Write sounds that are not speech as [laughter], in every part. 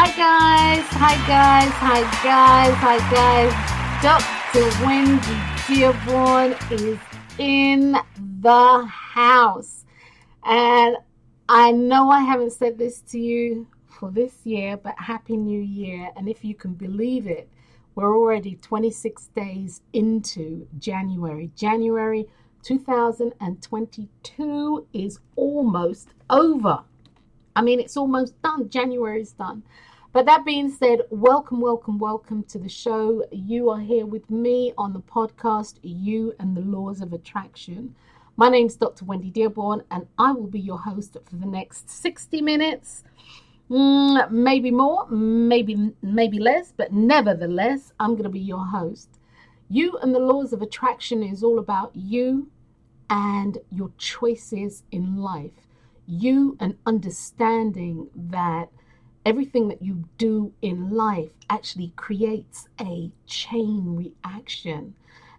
Hi guys, hi guys, hi guys, hi guys. Dr. Wendy Dearborn is in the house. And I know I haven't said this to you for this year, but Happy New Year. And if you can believe it, we're already 26 days into January. January 2022 is almost over. I mean, it's almost done. January is done. But that being said, welcome, welcome, welcome to the show. You are here with me on the podcast, You and the Laws of Attraction. My name's Dr. Wendy Dearborn, and I will be your host for the next 60 minutes. Mm, maybe more, maybe maybe less, but nevertheless, I'm going to be your host. You and the laws of attraction is all about you and your choices in life you and understanding that everything that you do in life actually creates a chain reaction.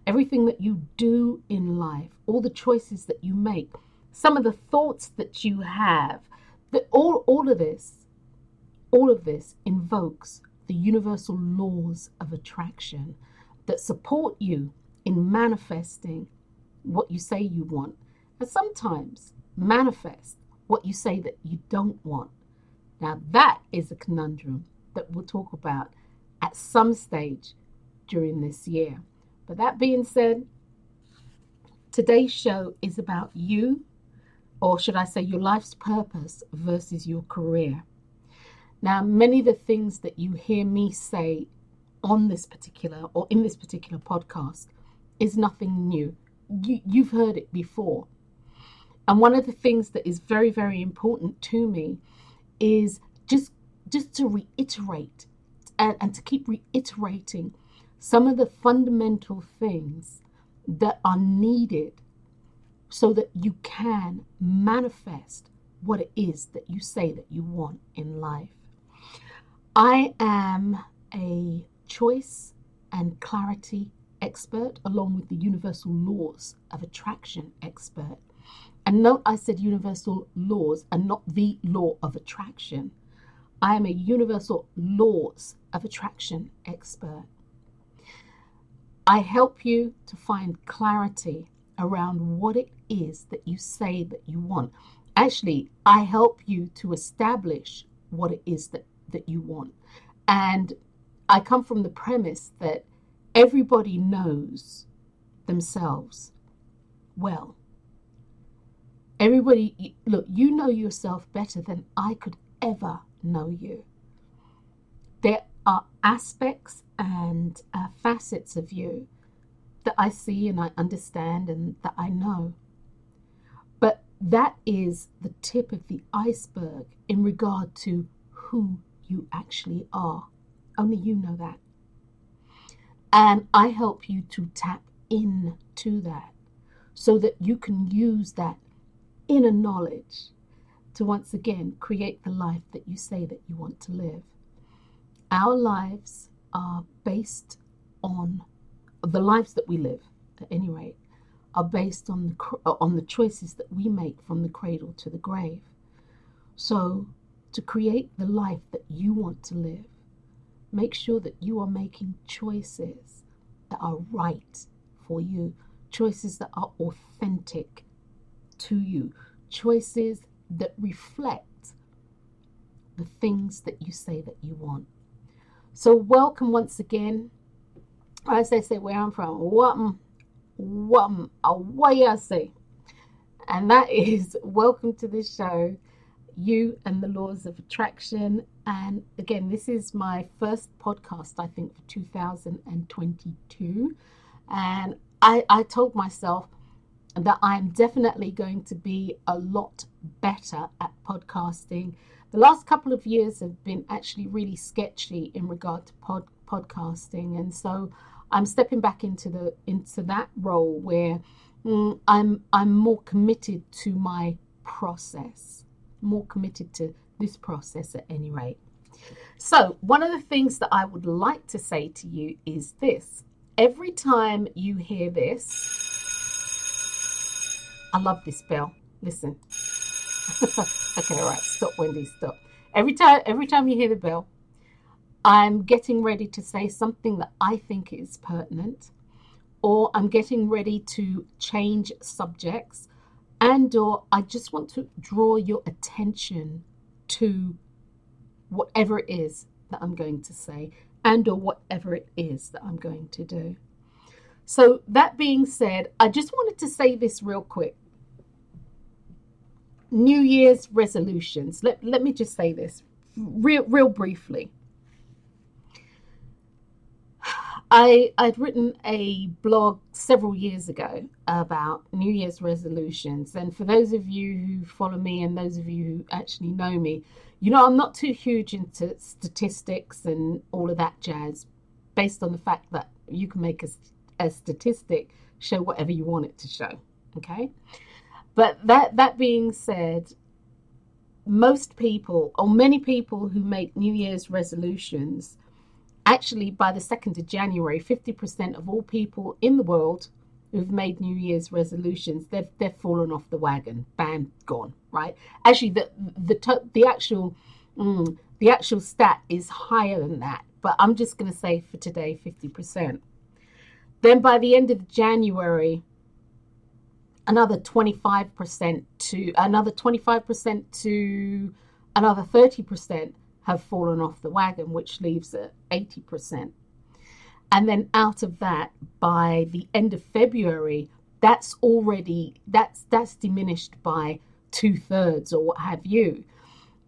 Everything that you do in life, all the choices that you make, some of the thoughts that you have, that all, all of this, all of this invokes the universal laws of attraction that support you in manifesting what you say you want. And sometimes manifest what you say that you don't want. Now, that is a conundrum that we'll talk about at some stage during this year. But that being said, today's show is about you, or should I say, your life's purpose versus your career. Now, many of the things that you hear me say on this particular or in this particular podcast is nothing new. You, you've heard it before. And one of the things that is very, very important to me is just just to reiterate and, and to keep reiterating some of the fundamental things that are needed so that you can manifest what it is that you say that you want in life. I am a choice and clarity expert, along with the universal laws of attraction expert. And note I said universal laws and not the law of attraction. I am a universal laws of attraction expert. I help you to find clarity around what it is that you say that you want. Actually, I help you to establish what it is that, that you want. And I come from the premise that everybody knows themselves well. Everybody, look, you know yourself better than I could ever know you. There are aspects and uh, facets of you that I see and I understand and that I know. But that is the tip of the iceberg in regard to who you actually are. Only you know that. And I help you to tap into that so that you can use that inner knowledge to once again create the life that you say that you want to live. Our lives are based on the lives that we live, at any rate, are based on the uh, on the choices that we make from the cradle to the grave. So, to create the life that you want to live, make sure that you are making choices that are right for you, choices that are authentic to you, choices that reflect the things that you say that you want. So, welcome once again. As I say, where I'm from, away I say. And that [laughs] is welcome to the show, You and the Laws of Attraction. And again, this is my first podcast, I think, for 2022. And I, I told myself that I'm definitely going to be a lot better at podcasting. The last couple of years have been actually really sketchy in regard to pod, podcasting, and so I'm stepping back into the into that role where mm, I'm I'm more committed to my process, more committed to this process at any rate. So, one of the things that I would like to say to you is this every time you hear this, I love this bell. Listen. [laughs] okay, all right, stop, Wendy, stop. Every time, every time you hear the bell, I'm getting ready to say something that I think is pertinent, or I'm getting ready to change subjects, and or I just want to draw your attention to whatever it is that I'm going to say and or whatever it is that I'm going to do. So that being said, I just wanted to say this real quick. New Year's resolutions. Let, let me just say this real real briefly. I I'd written a blog several years ago about New Year's resolutions, and for those of you who follow me and those of you who actually know me, you know I'm not too huge into statistics and all of that jazz, based on the fact that you can make a, a statistic show whatever you want it to show. Okay, but that that being said, most people or many people who make New Year's resolutions actually by the 2nd of January 50% of all people in the world who've made New Year's resolutions they've they've fallen off the wagon bam gone right actually the the the actual mm, the actual stat is higher than that but I'm just going to say for today 50% then by the end of January another 25% to another 25% to another 30% have fallen off the wagon, which leaves at 80%. And then out of that, by the end of February, that's already that's that's diminished by two thirds or what have you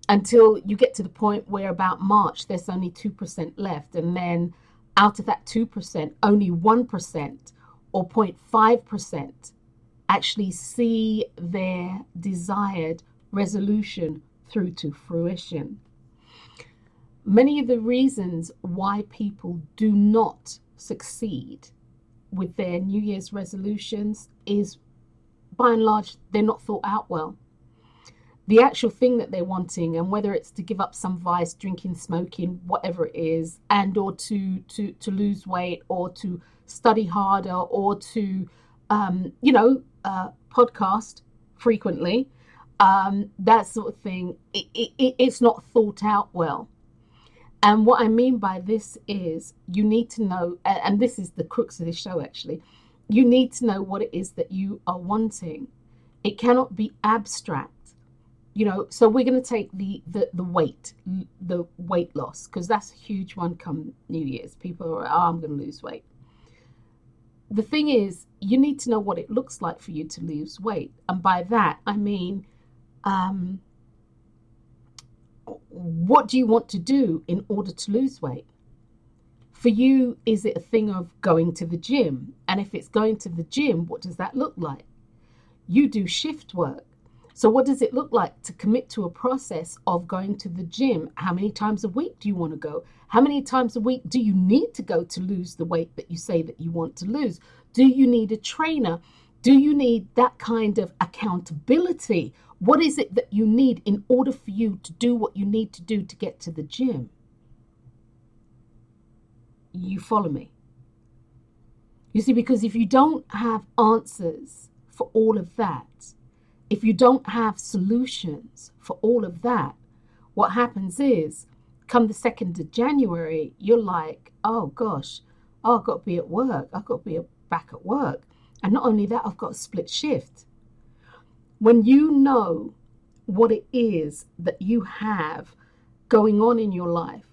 until you get to the point where about March there's only 2% left and then out of that 2% only 1% or 0.5% actually see their desired resolution through to fruition many of the reasons why people do not succeed with their New Year's resolutions is by and large, they're not thought out well. The actual thing that they're wanting, and whether it's to give up some vice, drinking, smoking, whatever it is, and or to to to lose weight, or to study harder, or to um, you know uh, podcast frequently, um, that sort of thing, it, it, it's not thought out well. And what I mean by this is you need to know, and this is the crux of this show actually, you need to know what it is that you are wanting. It cannot be abstract. You know, so we're going to take the, the, the weight, the weight loss, because that's a huge one come New Year's. People are, oh, I'm going to lose weight. The thing is, you need to know what it looks like for you to lose weight. And by that, I mean, um, what do you want to do in order to lose weight? For you, is it a thing of going to the gym? And if it's going to the gym, what does that look like? You do shift work. So, what does it look like to commit to a process of going to the gym? How many times a week do you want to go? How many times a week do you need to go to lose the weight that you say that you want to lose? Do you need a trainer? Do you need that kind of accountability? What is it that you need in order for you to do what you need to do to get to the gym? You follow me? You see, because if you don't have answers for all of that, if you don't have solutions for all of that, what happens is, come the 2nd of January, you're like, oh gosh, oh, I've got to be at work. I've got to be back at work. And not only that, I've got a split shift. When you know what it is that you have going on in your life,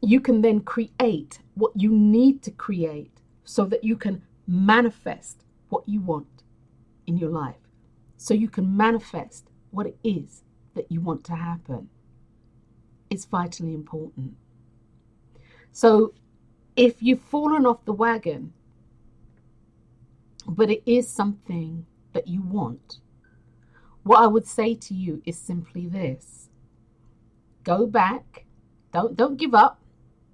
you can then create what you need to create so that you can manifest what you want in your life. So you can manifest what it is that you want to happen. It's vitally important. So if you've fallen off the wagon but it is something that you want, what I would say to you is simply this go back, don't, don't give up,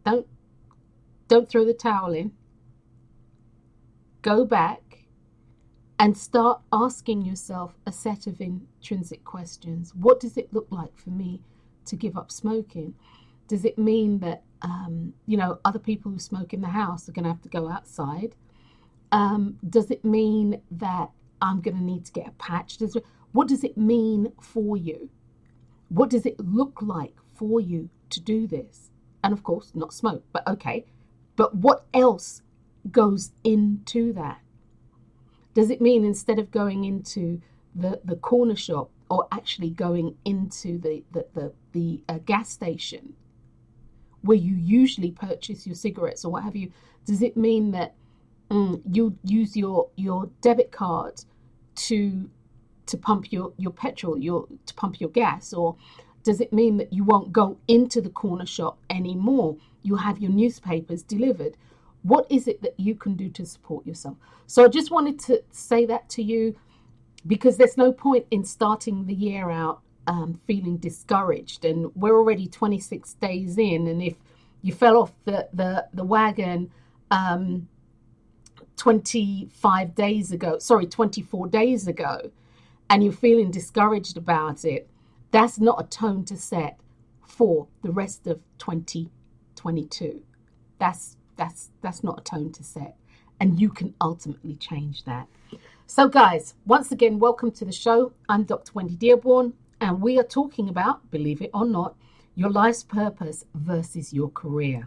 don't, don't throw the towel in. Go back and start asking yourself a set of intrinsic questions. What does it look like for me to give up smoking? Does it mean that um, you know other people who smoke in the house are going to have to go outside? Um, does it mean that I'm going to need to get a patch? Does what does it mean for you? What does it look like for you to do this? And of course, not smoke, but okay. But what else goes into that? Does it mean instead of going into the, the corner shop or actually going into the, the, the, the uh, gas station where you usually purchase your cigarettes or what have you, does it mean that mm, you use your, your debit card to to pump your, your petrol, your to pump your gas, or does it mean that you won't go into the corner shop anymore? You'll have your newspapers delivered. What is it that you can do to support yourself? So I just wanted to say that to you because there's no point in starting the year out um, feeling discouraged, and we're already 26 days in, and if you fell off the the, the wagon. Um, 25 days ago, sorry, 24 days ago, and you're feeling discouraged about it, that's not a tone to set for the rest of 2022. That's that's that's not a tone to set, and you can ultimately change that. So, guys, once again, welcome to the show. I'm Dr. Wendy Dearborn, and we are talking about, believe it or not, your life's purpose versus your career.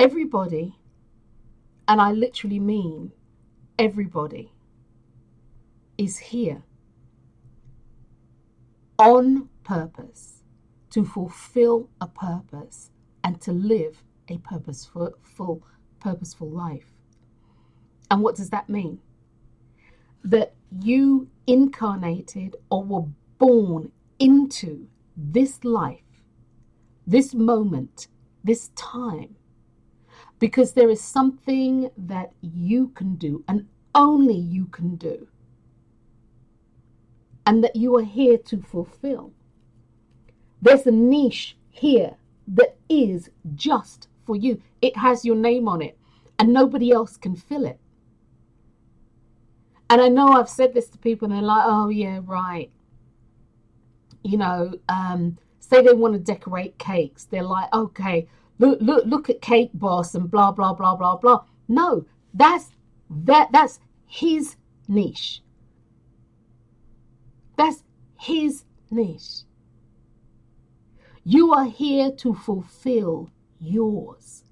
Everybody, and I literally mean everybody, is here on purpose to fulfill a purpose and to live a purposeful, full, purposeful life. And what does that mean? That you incarnated or were born into this life, this moment, this time because there is something that you can do and only you can do, and that you are here to fulfill. There's a niche here that is just for you, it has your name on it, and nobody else can fill it. And I know I've said this to people, and they're like, oh, yeah, right. You know, um, say they want to decorate cakes. They're like, okay, look look look at cake boss and blah blah blah blah blah. No that's that that's his niche. That's his niche. You are here to fulfill yours.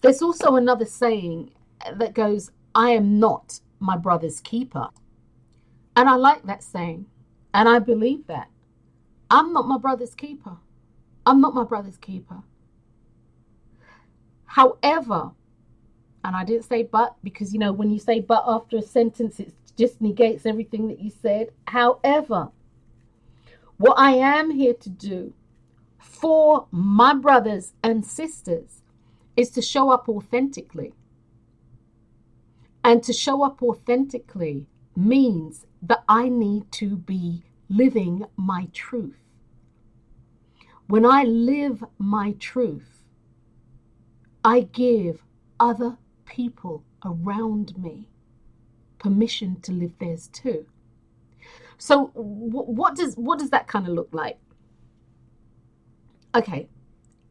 There's also another saying that goes i am not my brother's keeper. And i like that saying and i believe that. I'm not my brother's keeper I'm not my brother's keeper. However, and I didn't say but because you know when you say but after a sentence, it just negates everything that you said. However, what I am here to do for my brothers and sisters is to show up authentically. And to show up authentically means that I need to be living my truth. When I live my truth, I give other people around me permission to live theirs too. So what does what does that kind of look like? Okay,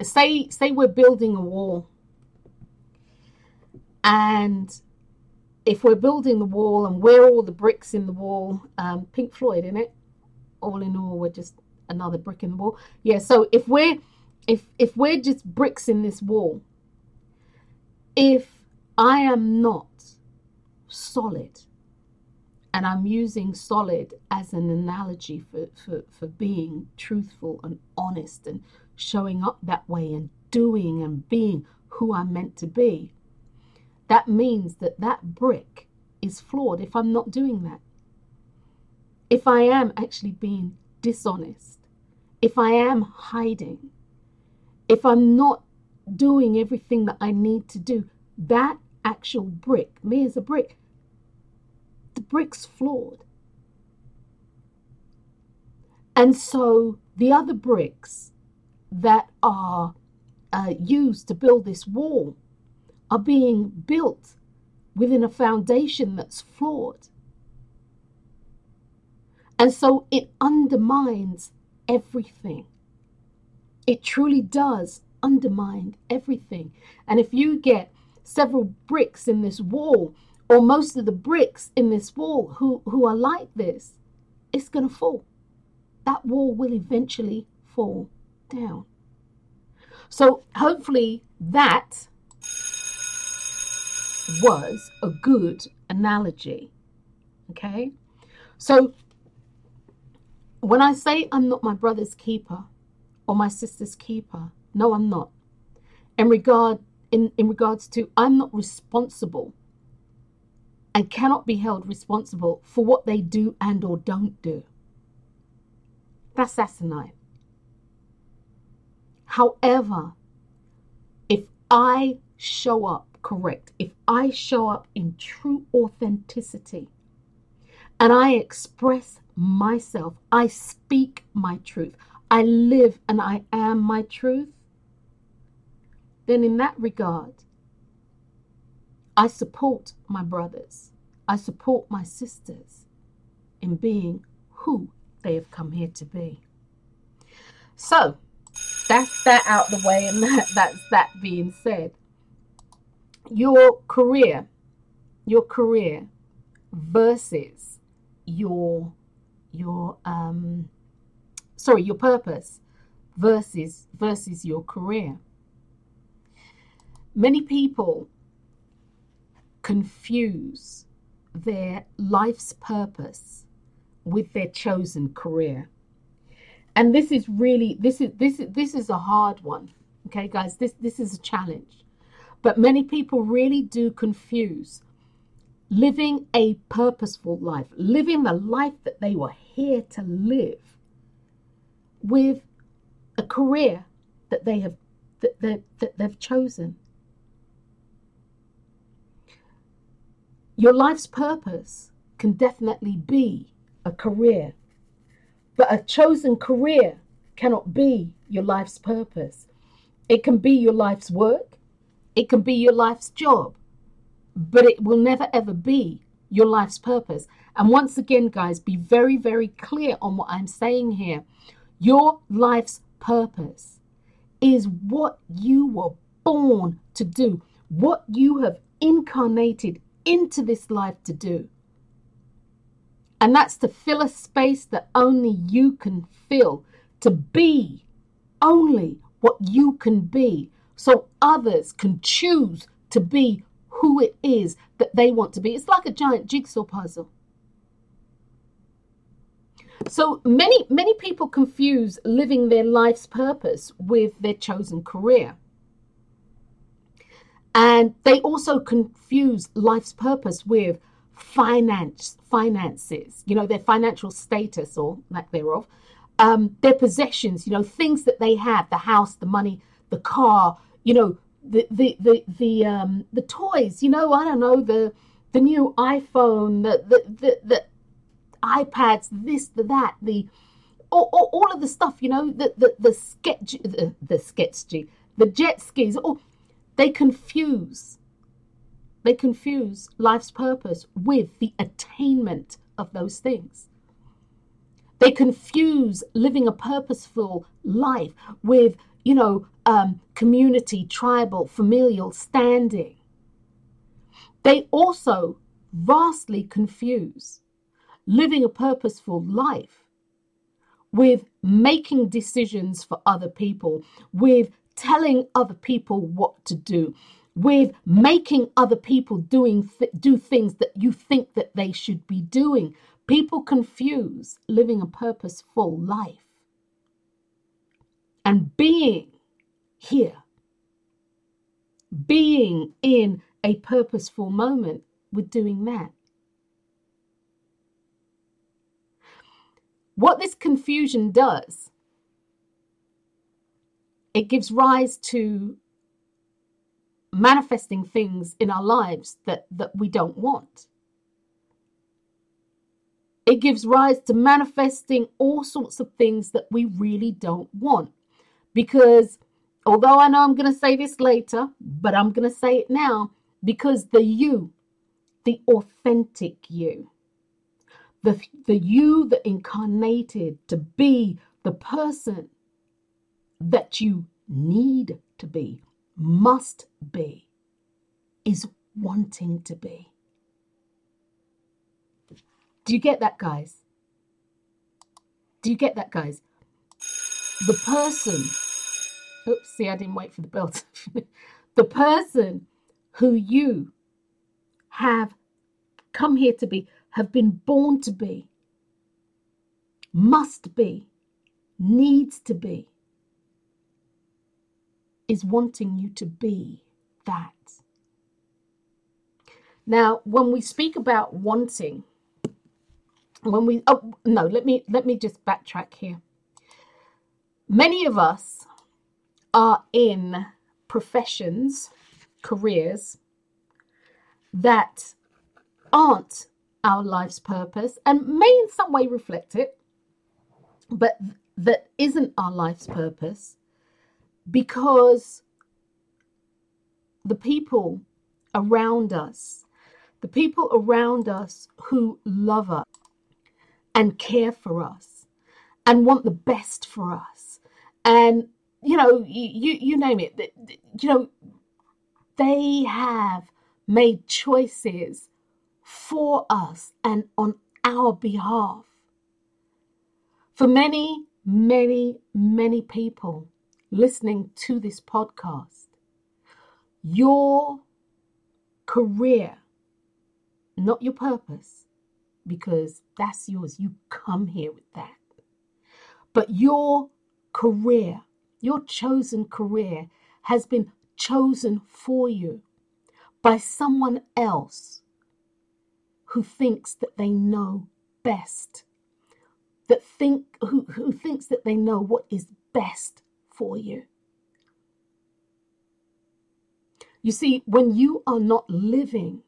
say say we're building a wall, and if we're building the wall and we're all the bricks in the wall, um, Pink Floyd in it. All in all, we're just another brick in the wall. Yeah. So if we're if if we're just bricks in this wall, if I am not solid, and I'm using solid as an analogy for, for, for being truthful and honest and showing up that way and doing and being who I'm meant to be, that means that that brick is flawed if I'm not doing that. If I am actually being dishonest, if I am hiding, if I'm not doing everything that I need to do, that actual brick, me as a brick, the brick's flawed. And so the other bricks that are uh, used to build this wall are being built within a foundation that's flawed. And so it undermines everything. It truly does undermine everything. And if you get several bricks in this wall, or most of the bricks in this wall who, who are like this, it's going to fall. That wall will eventually fall down. So hopefully that was a good analogy. Okay? So when I say I'm not my brother's keeper or my sister's keeper, no, I'm not. In regard in, in regards to I'm not responsible and cannot be held responsible for what they do and or don't do. That's asinine. However, if I show up correct, if I show up in true authenticity and I express myself, I speak my truth, I live and I am my truth, then in that regard, I support my brothers, I support my sisters in being who they have come here to be. So that's that out the way, and [laughs] that, that's that being said. Your career, your career versus your your um sorry, your purpose versus versus your career. Many people confuse their life's purpose with their chosen career. And this is really this is this is this is a hard one. Okay, guys, this this is a challenge but many people really do confuse living a purposeful life, living the life that they were here to live, with a career that they have that, that, that they've chosen. Your life's purpose can definitely be a career, but a chosen career cannot be your life's purpose. It can be your life's work, it can be your life's job, but it will never ever be your life's purpose. And once again, guys, be very, very clear on what I'm saying here. Your life's purpose is what you were born to do, what you have incarnated into this life to do. And that's to fill a space that only you can fill, to be only what you can be, so others can choose to be who it is that they want to be. It's like a giant jigsaw puzzle. So many many people confuse living their life's purpose with their chosen career. And they also confuse life's purpose with finance finances, you know, their financial status or lack thereof, um, their possessions, you know, things that they have, the house, the money, the car, you know, the the the the um the toys, you know, I don't know, the the new iPhone, the the the, the iPads, this, the that, the all, all, all of the stuff, you know, the the the sketch the, the sketch the jet skis, all They confuse. They confuse life's purpose with the attainment of those things. They confuse living a purposeful life with, you know, um, community, tribal, familial standing. They also vastly confuse living a purposeful life with making decisions for other people, with telling other people what to do, with making other people doing th- do things that you think that they should be doing. People confuse living a purposeful life and being here, being in a purposeful moment with doing that. What this confusion does, it gives rise to manifesting things in our lives that, that we don't want. It gives rise to manifesting all sorts of things that we really don't want. Because although I know I'm going to say this later, but I'm going to say it now, because the you, the authentic you, the, the you that incarnated to be the person that you need to be, must be, is wanting to be. Do you get that, guys? Do you get that, guys? The person, oops, see, I didn't wait for the bell. [laughs] the person who you have come here to be, have been born to be, must be, needs to be, is wanting you to be that. Now, when we speak about wanting, when we oh no, let me let me just backtrack here. Many of us are in professions, careers that aren't our life's purpose and may in some way reflect it, but that isn't our life's purpose because the people around us, the people around us who love us and care for us and want the best for us, and you know, you you name it, you know, they have made choices for us and on our behalf. For many, many, many people, listening to this podcast, your career, not your purpose, because that's yours. You come here with that. But your career, your chosen career, has been chosen for you by someone else who thinks that they know best that think who, who thinks that they know what is best for you. You see, when you are not living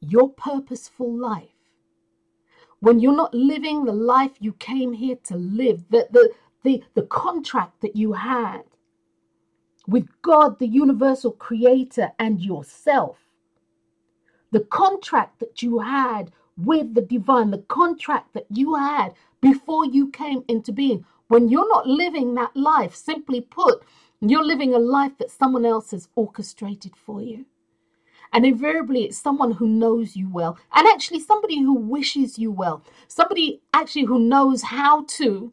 your purposeful life, when you're not living the life you came here to live, the, the, the, the contract that you had with God, the universal creator, and yourself, the contract that you had with the divine, the contract that you had before you came into being, when you're not living that life, simply put, you're living a life that someone else has orchestrated for you. And invariably, it's someone who knows you well, and actually somebody who wishes you well, somebody actually who knows how to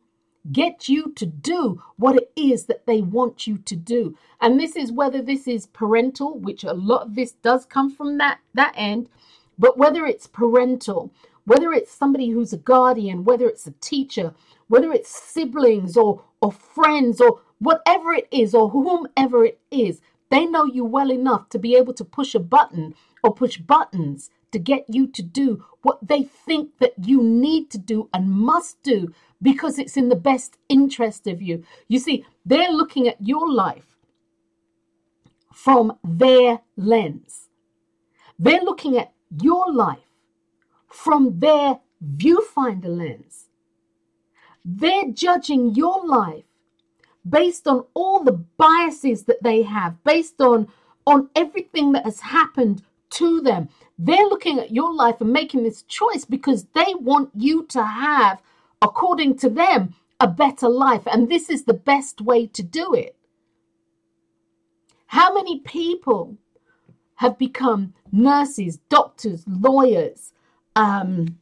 get you to do what it is that they want you to do. And this is whether this is parental, which a lot of this does come from that, that end, but whether it's parental, whether it's somebody who's a guardian, whether it's a teacher, whether it's siblings or, or friends or whatever it is or whomever it is, they know you well enough to be able to push a button or push buttons to get you to do what they think that you need to do and must do because it's in the best interest of you. You see, they're looking at your life from their lens. They're looking at your life from their viewfinder lens. They're judging your life based on all the biases that they have, based on on everything that has happened to them. They're looking at your life and making this choice because they want you to have, according to them, a better life. And this is the best way to do it. How many people have become nurses, doctors, lawyers, um,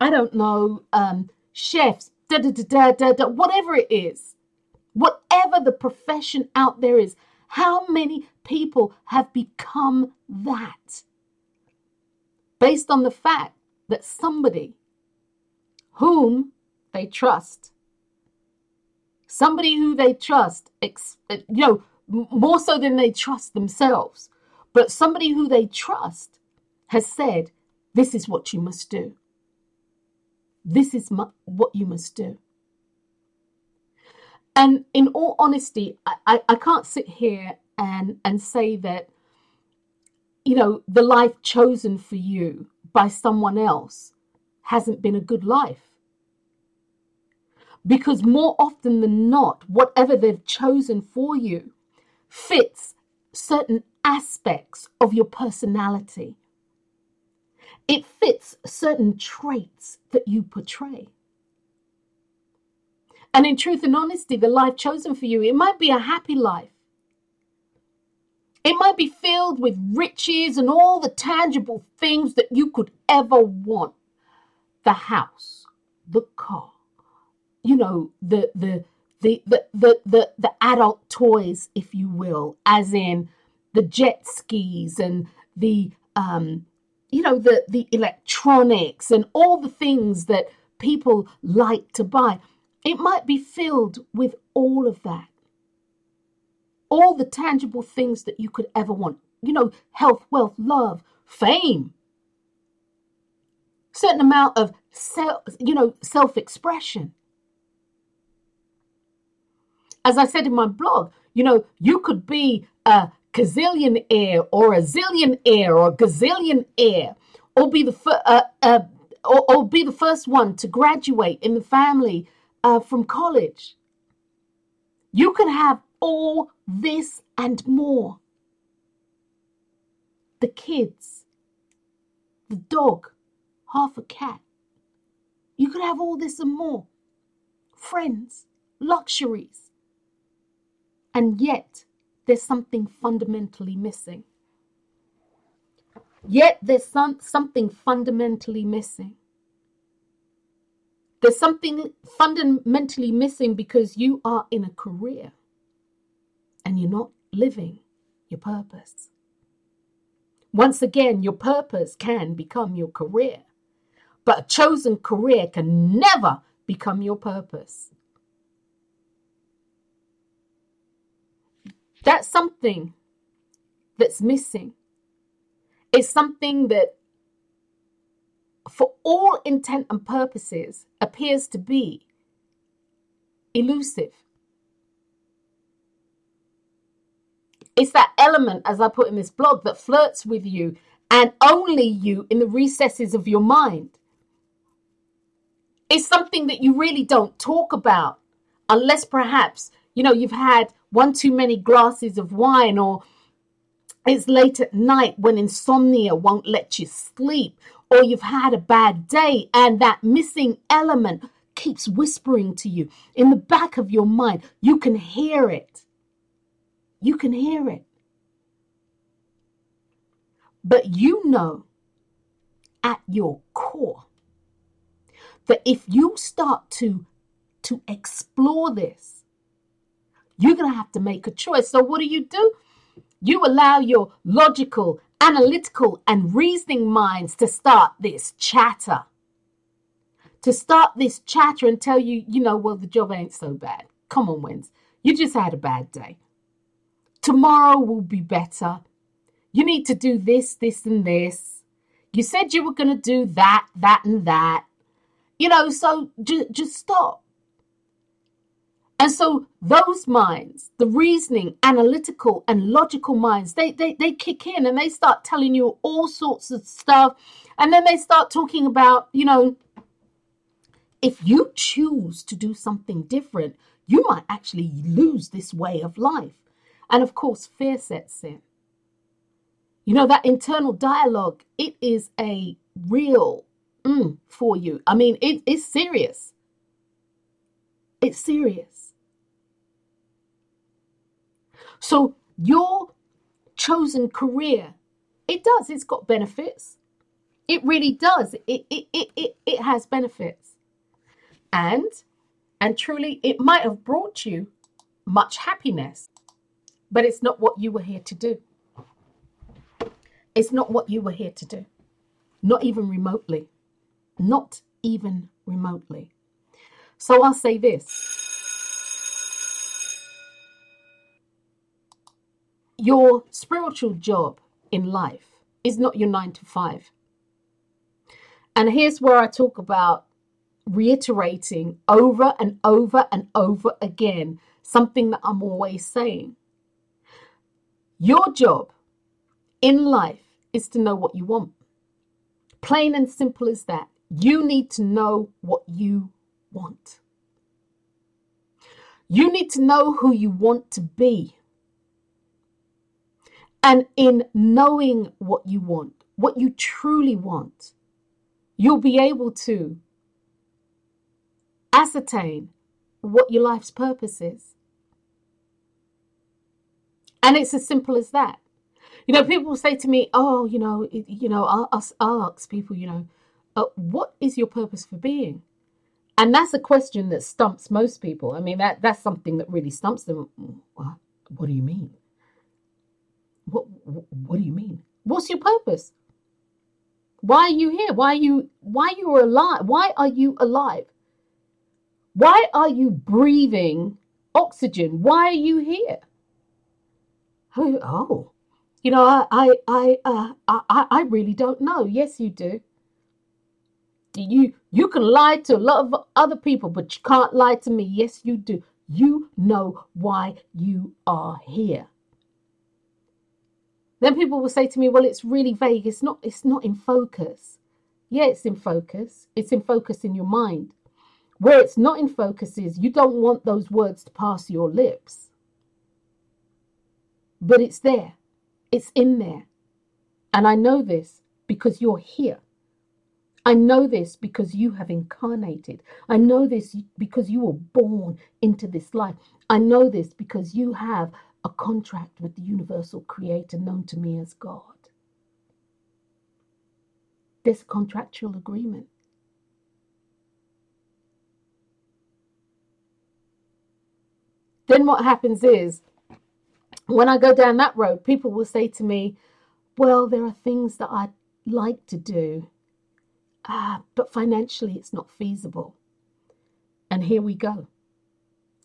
I don't know, um, chefs, da, da, da, da, da, whatever it is, whatever the profession out there is, how many people have become that based on the fact that somebody whom they trust, somebody who they trust, eh, you know, more so than they trust themselves, but somebody who they trust has said, This is what you must do. This is what you must do. And in all honesty, I, I, I can't sit here and, and say that, you know, the life chosen for you by someone else hasn't been a good life. Because more often than not, whatever they've chosen for you fits certain aspects of your personality. It fits certain traits that you portray. And in truth and honesty, the life chosen for you, it might be a happy life. It might be filled with riches and all the tangible things that you could ever want. The house, the car, you know, the the the the the the, the adult toys, if you will, as in the jet skis and the um you know the the electronics and all the things that people like to buy it might be filled with all of that. All the tangible things that you could ever want. You know health wealth love fame. Certain amount of self you know self expression as i said in my blog you know you could be a gazillionaire or a zillionaire or a gazillionaire or be the fir- uh, uh, or, or, be the first one to graduate in the family uh, from college. You can have all this and more. The kids, the dog, half a cat. You could have all this and more. Friends, luxuries. And yet, there's something fundamentally missing. Yet there's some, something fundamentally missing. There's something fundamentally missing because you are in a career and you're not living your purpose. Once again, your purpose can become your career, but a chosen career can never become your purpose. That's something that's missing. It's something that, for all intent and purposes, appears to be elusive. It's that element, as I put in this blog, that flirts with you and only you in the recesses of your mind. It's something that you really don't talk about unless perhaps, you know, you've had one too many glasses of wine, or it's late at night when insomnia won't let you sleep, or you've had a bad day and that missing element keeps whispering to you in the back of your mind. You can hear it. You can hear it. But you know at your core that if you start to to explore this you're going to have to make a choice. So, what do you do? You allow your logical, analytical, and reasoning minds to start this chatter. To start this chatter and tell you, you know, well, the job ain't so bad. Come on, Wins. You just had a bad day. Tomorrow will be better. You need to do this, this, and this. You said you were going to do that, that, and that. You know, so just, just stop. And so those minds, the reasoning, analytical, and logical minds, they, they, they kick in and they start telling you all sorts of stuff. And then they start talking about, you know, if you choose to do something different, you might actually lose this way of life. And of course, fear sets in. You know, that internal dialogue, it is a real mm, for you. I mean, it, it's serious. It's serious. So, your chosen career, it does, it's got benefits. It really does. It, it, it, it, it has benefits. And, and truly, it might have brought you much happiness, but it's not what you were here to do. It's not what you were here to do. Not even remotely. Not even remotely. So I'll say this your spiritual job in life is not your nine to five. And here's where I talk about reiterating over and over and over again something that I'm always saying. Your job in life is to know what you want. Plain and simple as that. You need to know what you want. You need to know who you want to be. And in knowing what you want, what you truly want, you'll be able to ascertain what your life's purpose is. And it's as simple as that. You know, people say to me, "Oh, you know, you know," I'll, I'll ask people, you know, uh, "What is your purpose for being?" And that's a question that stumps most people. I mean, that that's something that really stumps them. What, what do you mean? What, what do you mean? What's your purpose? Why are you here? Why are you Why you are alive? Why are you alive? Why are you breathing oxygen? Why are you here? Oh, oh you know, I, I, I, uh, I, I really don't know. Yes, you do. You, you can lie to a lot of other people, but you can't lie to me. Yes, you do. You know why you are here. Then people will say to me, "Well, it's really vague. It's not. It's not in focus." Yeah, it's in focus. It's in focus in your mind. Where it's not in focus is you don't want those words to pass your lips, but it's there. It's in there. And I know this because you're here. I know this because you have incarnated. I know this because you were born into this life. I know this because you have a contract with the universal creator known to me as God. This contractual agreement. Then what happens is when I go down that road, people will say to me, Well, there are things that I'd like to do, uh, but financially it's not feasible. And here we go.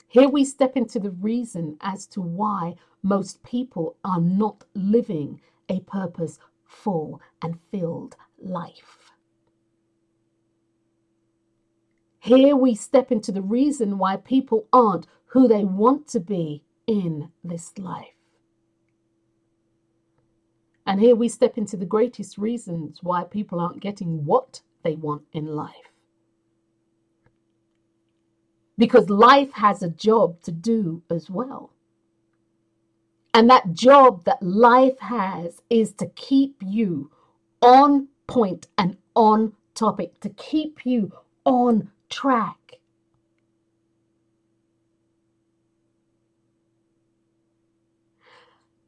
Here we step into the reason as to why most people are not living a purposeful and filled life. Here we step into the reason why people aren't who they want to be in this life. And here we step into the greatest reasons why people aren't getting what they want in life. Because life has a job to do as well. And that job that life has is to keep you on point and on topic, to keep you on track.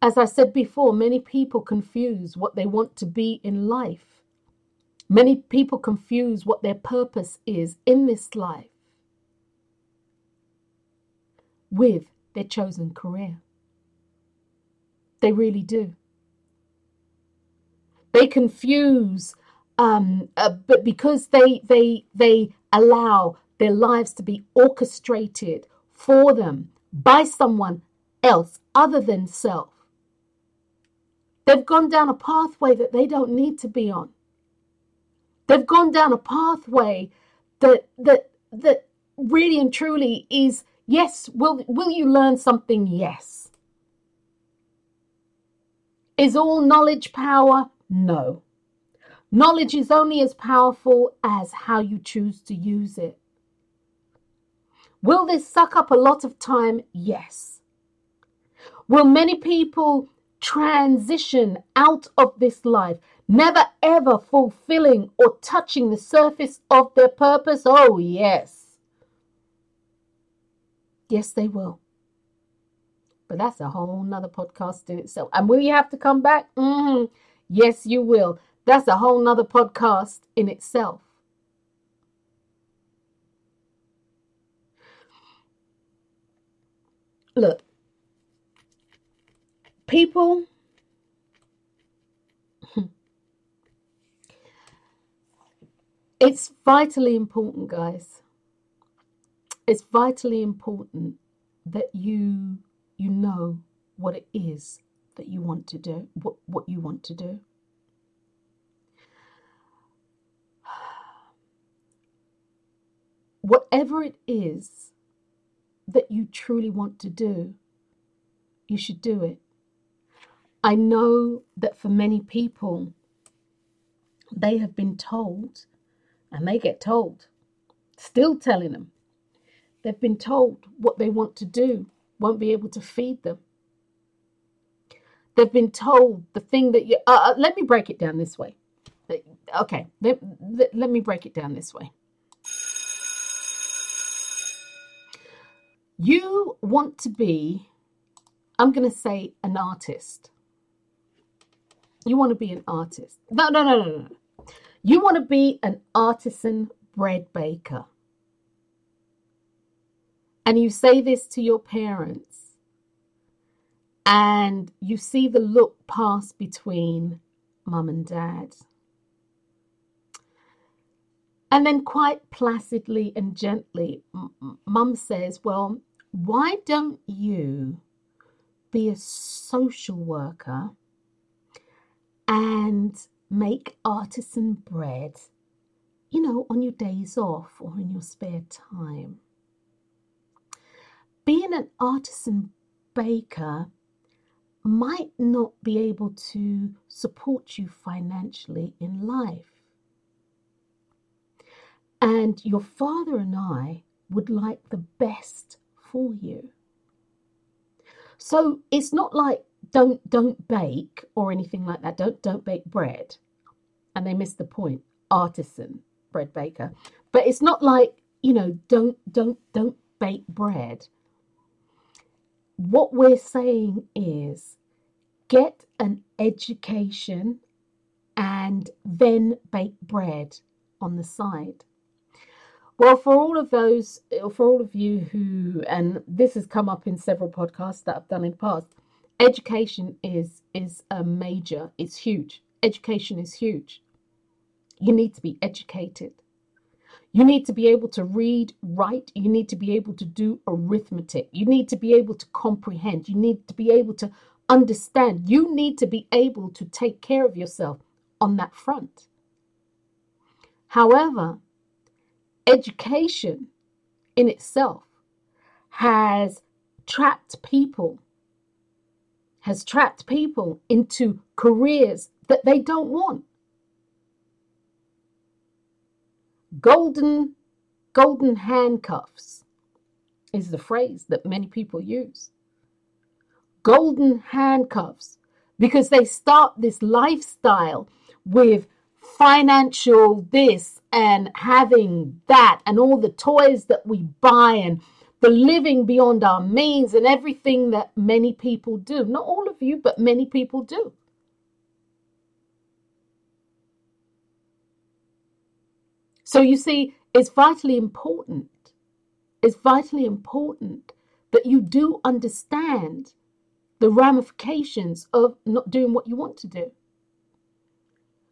As I said before, many people confuse what they want to be in life. Many people confuse what their purpose is in this life with their chosen career. They really do. They confuse, um, uh, but because they they they allow their lives to be orchestrated for them by someone else other than self, They've gone down a pathway that they don't need to be on. They've gone down a pathway that that that really and truly is yes, will will you learn something? Yes. Is all knowledge power? No. Knowledge is only as powerful as how you choose to use it. Will this suck up a lot of time? Yes. Will many people transition out of this life, never ever fulfilling or touching the surface of their purpose? Oh, yes. Yes, they will. But that's a whole nother podcast in itself. And will you have to come back? Mm-hmm. Yes, you will. That's a whole nother podcast in itself. Look, people [laughs] it's vitally important guys it's vitally important that you you know what it is that you want to do what what you want to do. [sighs] Whatever it is that you truly want to do you should do it. I know that for many people, they have been told, and they get told, still telling them, they've been told what they want to do won't be able to feed them. They've been told the thing that you, uh, uh let me break it down this way. Okay, let, let, let me break it down this way. You want to be, I'm going to say, an artist. You want to be an artist. No, no, no, no, no. You want to be an artisan bread baker. And you say this to your parents, and you see the look pass between mum and dad. And then, quite placidly and gently, mum says, Well, why don't you be a social worker and make artisan bread, you know, on your days off or in your spare time. Being an artisan baker might not be able to support you financially in life. And your father and I would like the best for you. So it's not like don't don't bake or anything like that. Don't don't bake bread. And they miss the point. Artisan bread baker. But it's not like, you know, don't don't don't bake bread. What we're saying is get an education and then bake bread on the side. Well, for all of those, for all of you who, and this has come up in several podcasts that I've done in the past, education is is a major it's huge. Education is huge. You need to be educated you need to be able to read write. You need to be able to do arithmetic. You need to be able to comprehend. You need to be able to understand. You need to be able to take care of yourself on that front. However education in itself has trapped people has trapped people into careers that they don't want. Golden, golden handcuffs is the phrase that many people use. Golden handcuffs, because they start this lifestyle with financial this and having that and all the toys that we buy and the living beyond our means and everything that many people do. Not all of you, but many people do. So you see, it's vitally important. It's vitally important that you do understand the ramifications of not doing what you want to do.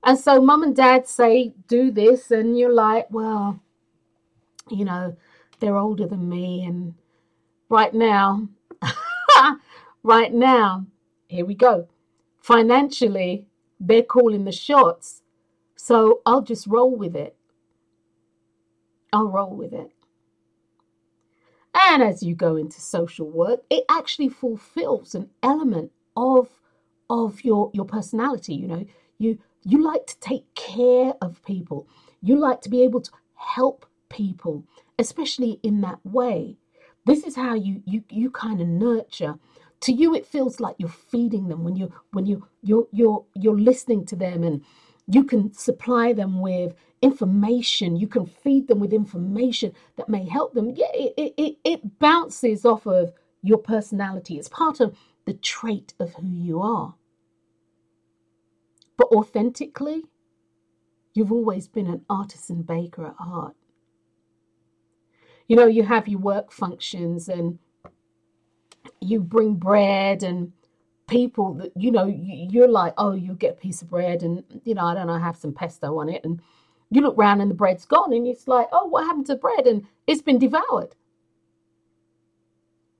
And so mum and dad say, do this, and you're like, well, you know, they're older than me. And right now, [laughs] right now, here we go. Financially, they're calling the shots. So I'll just roll with it. I'll roll with it. And as you go into social work, it actually fulfills an element of of your your personality. You know, you you like to take care of people. You like to be able to help people especially in that way. This is how you you you kind of nurture to you it feels like you're feeding them when you when you you're you're you're listening to them and you can supply them with information. You can feed them with information that may help them. Yeah it, it, it bounces off of your personality. It's part of the trait of who you are. But authentically you've always been an artisan baker at heart. You know you have your work functions and you bring bread and people that you know you're like oh you get a piece of bread and you know i don't know have some pesto on it. And you look around and the bread's gone and it's like oh what happened to bread? And it's been devoured.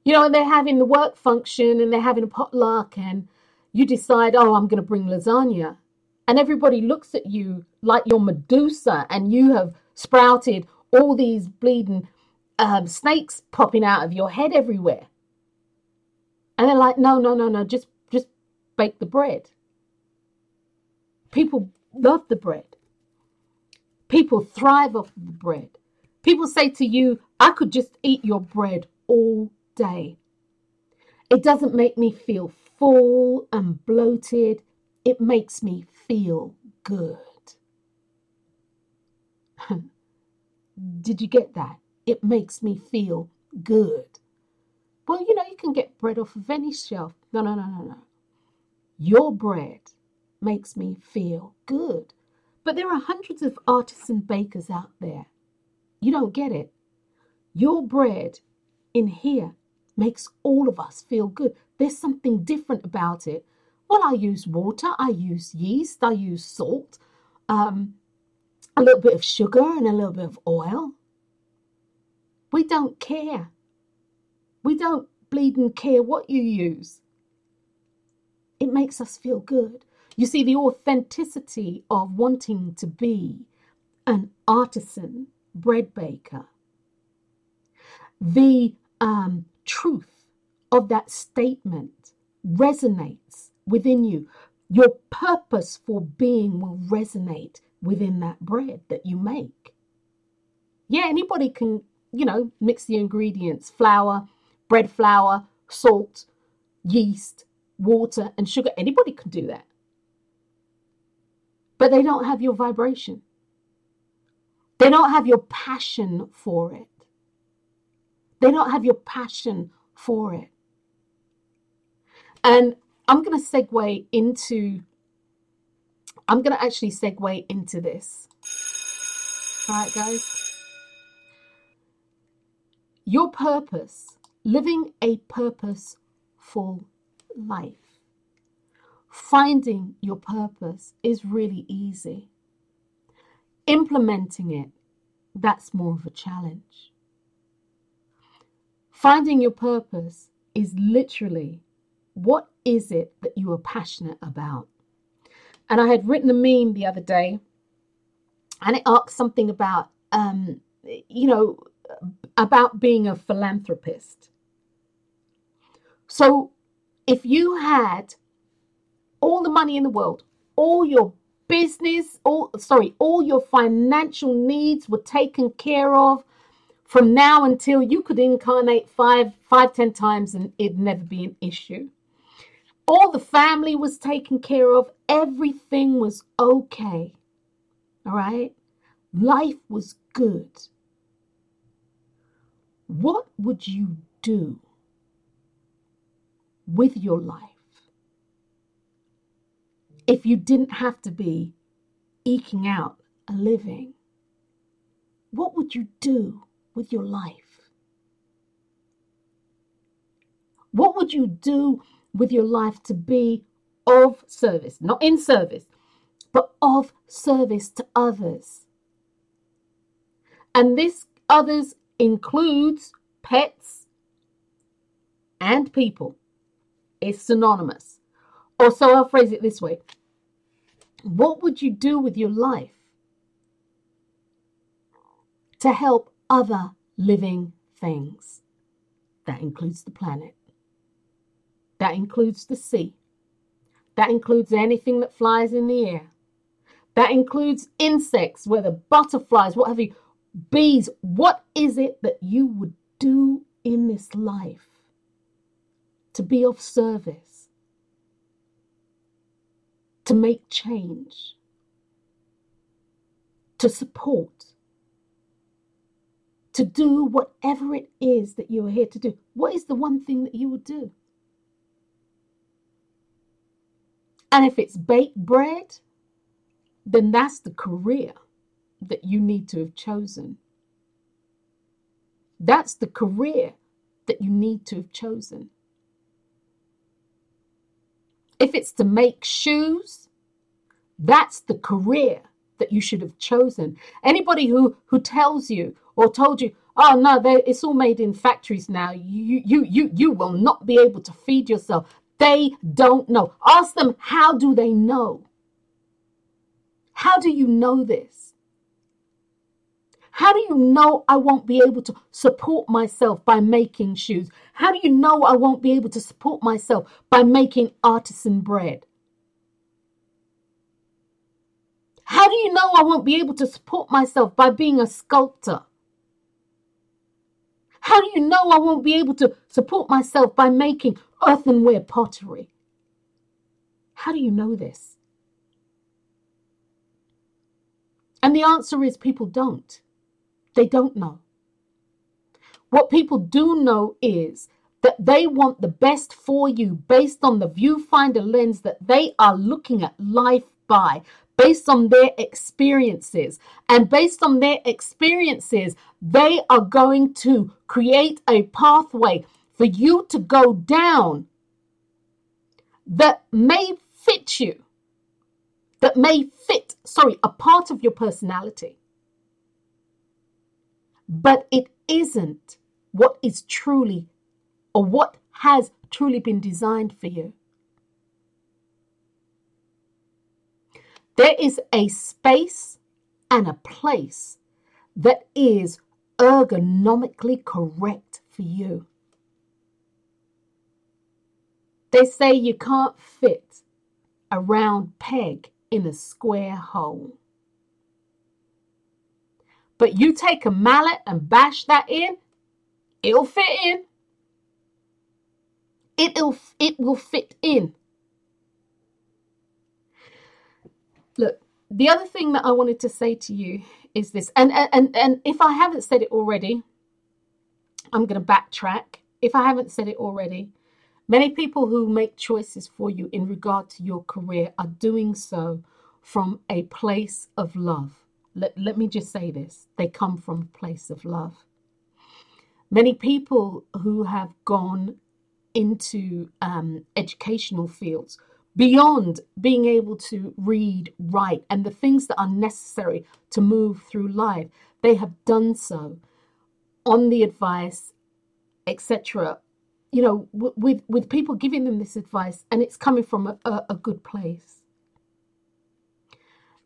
You know and they're having the work function and they're having a potluck and you decide oh i'm going to bring lasagna. And everybody looks at you like you're medusa and you have sprouted all these bleeding um, snakes popping out of your head everywhere. And they're like, no, no, no, no, just bake the bread. People love the bread. People thrive off the bread. People say to you, I could just eat your bread all day. It doesn't make me feel full and bloated. It makes me feel good. [laughs] Did you get that? It makes me feel good. Well, you know, you can get bread off of any shelf. No, no, no, no, no. Your bread makes me feel good. But there are hundreds of artisan bakers out there. You don't get it. Your bread in here makes all of us feel good. There's something different about it. Well, I use water, I use yeast, I use salt, um, a little bit of sugar, and a little bit of oil. We don't care we don't bleeding care what you use. It makes us feel good. You see, the authenticity of wanting to be an artisan bread baker, the um, truth of that statement resonates within you. Your purpose for being will resonate within that bread that you make. Yeah, anybody can, you know, mix the ingredients flour, bread flour, salt, yeast, water, and sugar. Anybody can do that. But they don't have your vibration. They don't have your passion for it. They don't have your passion for it. And I'm going to segue into, I'm going to actually segue into this. All right, guys. Your purpose living a purposeful life. Finding your purpose is really easy. Implementing it, that's more of a challenge. Finding your purpose is literally what is it that you are passionate about? And I had written a meme the other day and it asked something about, um, you know, about being a philanthropist. So if you had all the money in the world, all your business, all sorry, all your financial needs were taken care of from now until you could incarnate five, five, ten times and it'd never be an issue. All the family was taken care of, everything was okay. All right? Life was good. What would you do with your life if you didn't have to be eking out a living? What would you do with your life? What would you do with your life to be of service, not in service, but of service to others? And this others includes pets and people is synonymous. Or so I'll phrase it this way What would you do with your life to help other living things? That includes the planet, that includes the sea, that includes anything that flies in the air, that includes insects, whether butterflies, what have you, bees. What is it that you would do in this life to be of service, to make change, to support, to do whatever it is that you are here to do. What is the one thing that you would do? And if it's baked bread, then that's the career that you need to have chosen. That's the career that you need to have chosen. If it's to make shoes, that's the career that you should have chosen. Anybody who who tells you or told you, "Oh no, it's all made in factories now. You you you you will not be able to feed yourself." They don't know. Ask them, how do they know? How do you know this? How do you know I won't be able to support myself by making shoes? How do you know I won't be able to support myself by making artisan bread? How do you know I won't be able to support myself by being a sculptor? How do you know I won't be able to support myself by making earthenware pottery? How do you know this? And the answer is people don't. They don't know. What people do know is that they want the best for you based on the viewfinder lens that they are looking at life by, based on their experiences. And based on their experiences, they are going to create a pathway for you to go down that may fit you, that may fit, sorry, a part of your personality but it isn't what is truly or what has truly been designed for you. There is a space and a place that is ergonomically correct for you. They say you can't fit a round peg in a square hole. But you take a mallet and bash that in, it'll fit in. It'll it will fit in. Look, the other thing that I wanted to say to you is this, and and and if I haven't said it already, I'm going to backtrack. If I haven't said it already, many people who make choices for you in regard to your career are doing so from a place of love let, let me just say this they come from a place of love. Many people who have gone into um, educational fields beyond being able to read, write, and the things that are necessary to move through life, they have done so on the advice, etc. You know, with with people giving them this advice, and it's coming from a, a, a good place.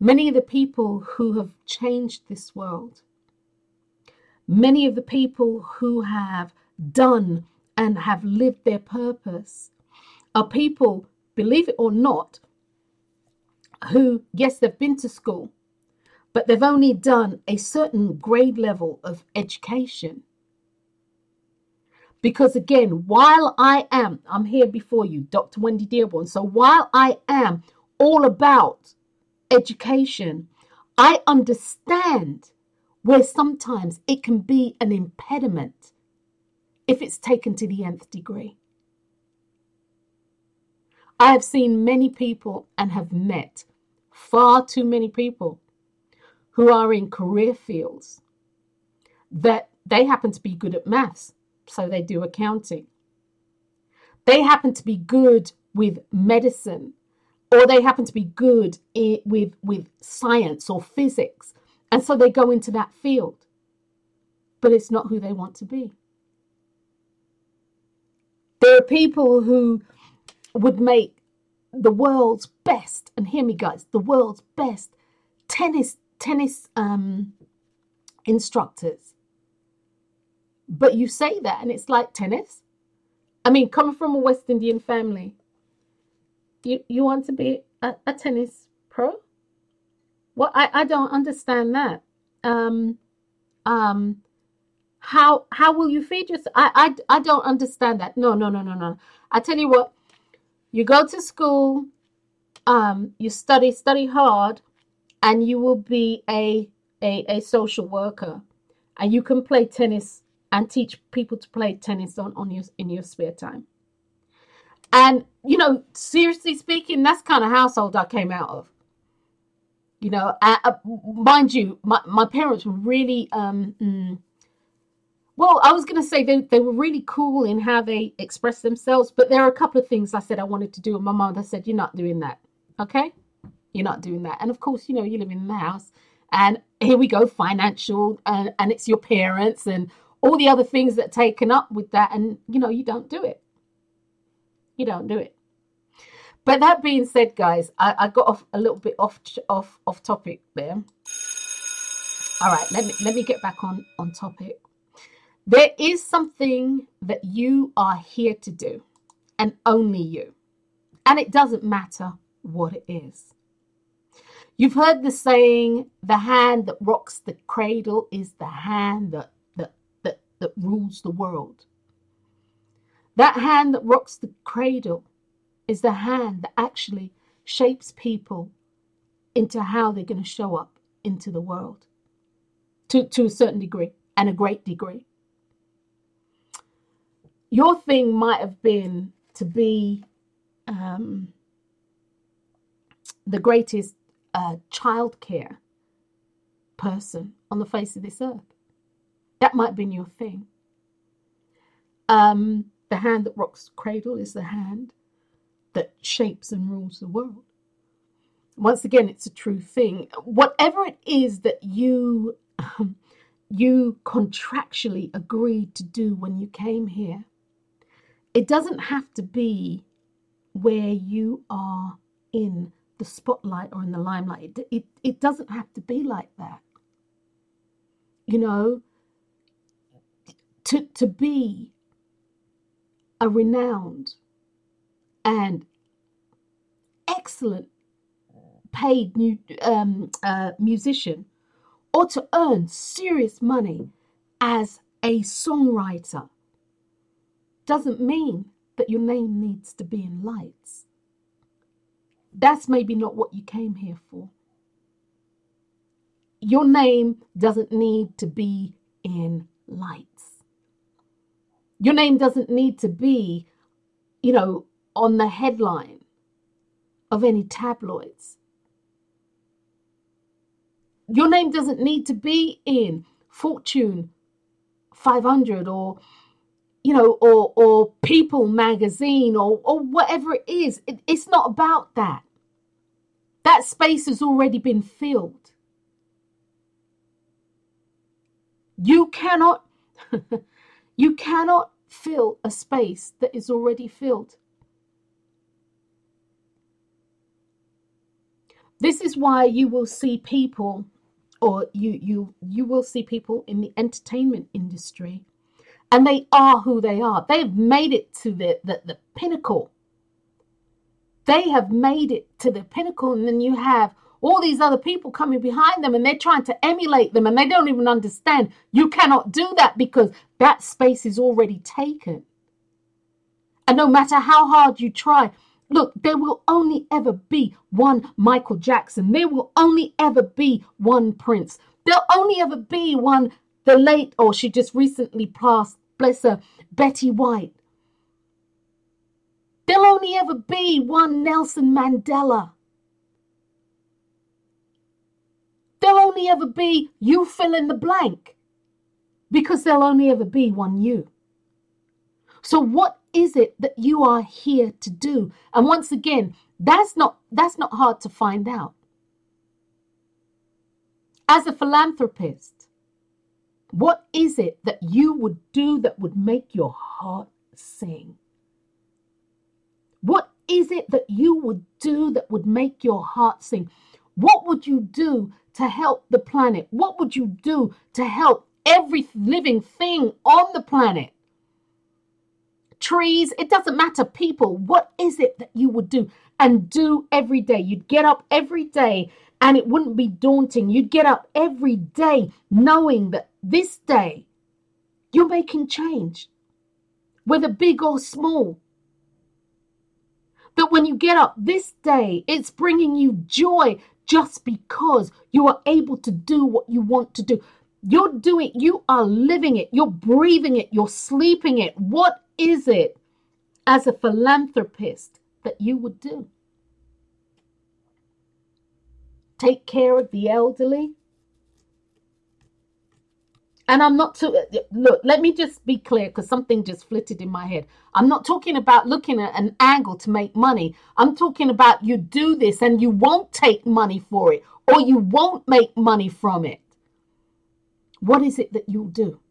Many of the people who have changed this world, many of the people who have done and have lived their purpose are people, believe it or not, who, yes, they've been to school, but they've only done a certain grade level of education. Because again, while I am, I'm here before you, Dr. Wendy Dearborn. So while I am all about education, I understand where sometimes it can be an impediment if it's taken to the nth degree. I have seen many people and have met far too many people who are in career fields that they happen to be good at maths, so they do accounting. They happen to be good with medicine, or they happen to be good with with science or physics. And so they go into that field. But it's not who they want to be. There are people who would make the world's best and hear me guys the world's best tennis tennis um, instructors. But you say that and it's like tennis. I mean coming from a west indian family you you want to be a, a tennis pro? Well, I, I don't understand that. Um, um, how how will you feed yourself? I, I I don't understand that. No, no, no, no, no. I tell you what, you go to school, um, you study, study hard, and you will be a a, a social worker, and you can play tennis and teach people to play tennis on, on your in your spare time. And you know, seriously speaking, that's kind of household I came out of. You know, I, I, mind you, my, my parents were really um, mm, well, I was going to say they, they were really cool in how they express themselves, but there are a couple of things I said I wanted to do, and my mother said, You're not doing that. Okay? You're not doing that. And of course, you know, you live in the house, and here we go, financial, and, and it's your parents, and all the other things that taken up with that, and you know, you don't do it. You don't do it. But that being said, guys, I, I got off a little bit off off off topic there. All right, let me let me get back on on topic. There is something that you are here to do, and only you. And it doesn't matter what it is. You've heard the saying, the hand that rocks the cradle is the hand that, that, that, that rules the world. That hand that rocks the cradle is the hand that actually shapes people into how they're going to show up into the world to, to a certain degree and a great degree your thing might have been to be um, the greatest uh, childcare person on the face of this earth. That might have been your thing. Um, the hand that rocks the cradle is the hand that shapes and rules the world. Once again, it's a true thing. Whatever it is that you um, you contractually agreed to do when you came here, it doesn't have to be where you are in the spotlight or in the limelight. It, it, it doesn't have to be like that. You know, to, to be a renowned and excellent paid new, um, uh, musician or to earn serious money as a songwriter doesn't mean that your name needs to be in lights. That's maybe not what you came here for. Your name doesn't need to be in lights. Your name doesn't need to be, you know, on the headline of any tabloids. Your name doesn't need to be in Fortune 500 or you know, or or People magazine or or whatever it is. It, it's not about that. That space has already been filled. You cannot [laughs] you cannot fill a space that is already filled. This is why you will see people or you you you will see people in the entertainment industry and they are who they are. They've made it to the, the, the pinnacle. They have made it to the pinnacle, and then you have all these other people coming behind them and they're trying to emulate them and they don't even understand. You cannot do that because that space is already taken. And no matter how hard you try, look, there will only ever be one Michael Jackson. There will only ever be one Prince. There'll only ever be one, the late, or she just recently passed, bless her, Betty White. There'll only ever be one Nelson Mandela. There'll only ever be you fill in the blank because there'll only ever be one you. So what is it that you are here to do? And once again, that's not that's not hard to find out. As a philanthropist, what is it that you would do that would make your heart sing? What is it that you would do that would make your heart sing? What would you do to help the planet? What would you do to help every living thing on the planet? Trees, it doesn't matter, people. What is it that you would do and do every day? You'd get up every day and it wouldn't be daunting. You'd get up every day knowing that this day you're making change, whether big or small. That when you get up this day, it's bringing you joy just because you are able to do what you want to do. You're doing, you are living it, you're breathing it, you're sleeping it. What is it as a philanthropist that you would do? Take care of the elderly, and I'm not to look, let me just be clear because something just flitted in my head. I'm not talking about looking at an angle to make money. I'm talking about you do this and you won't take money for it or you won't make money from it. What is it that you'll do?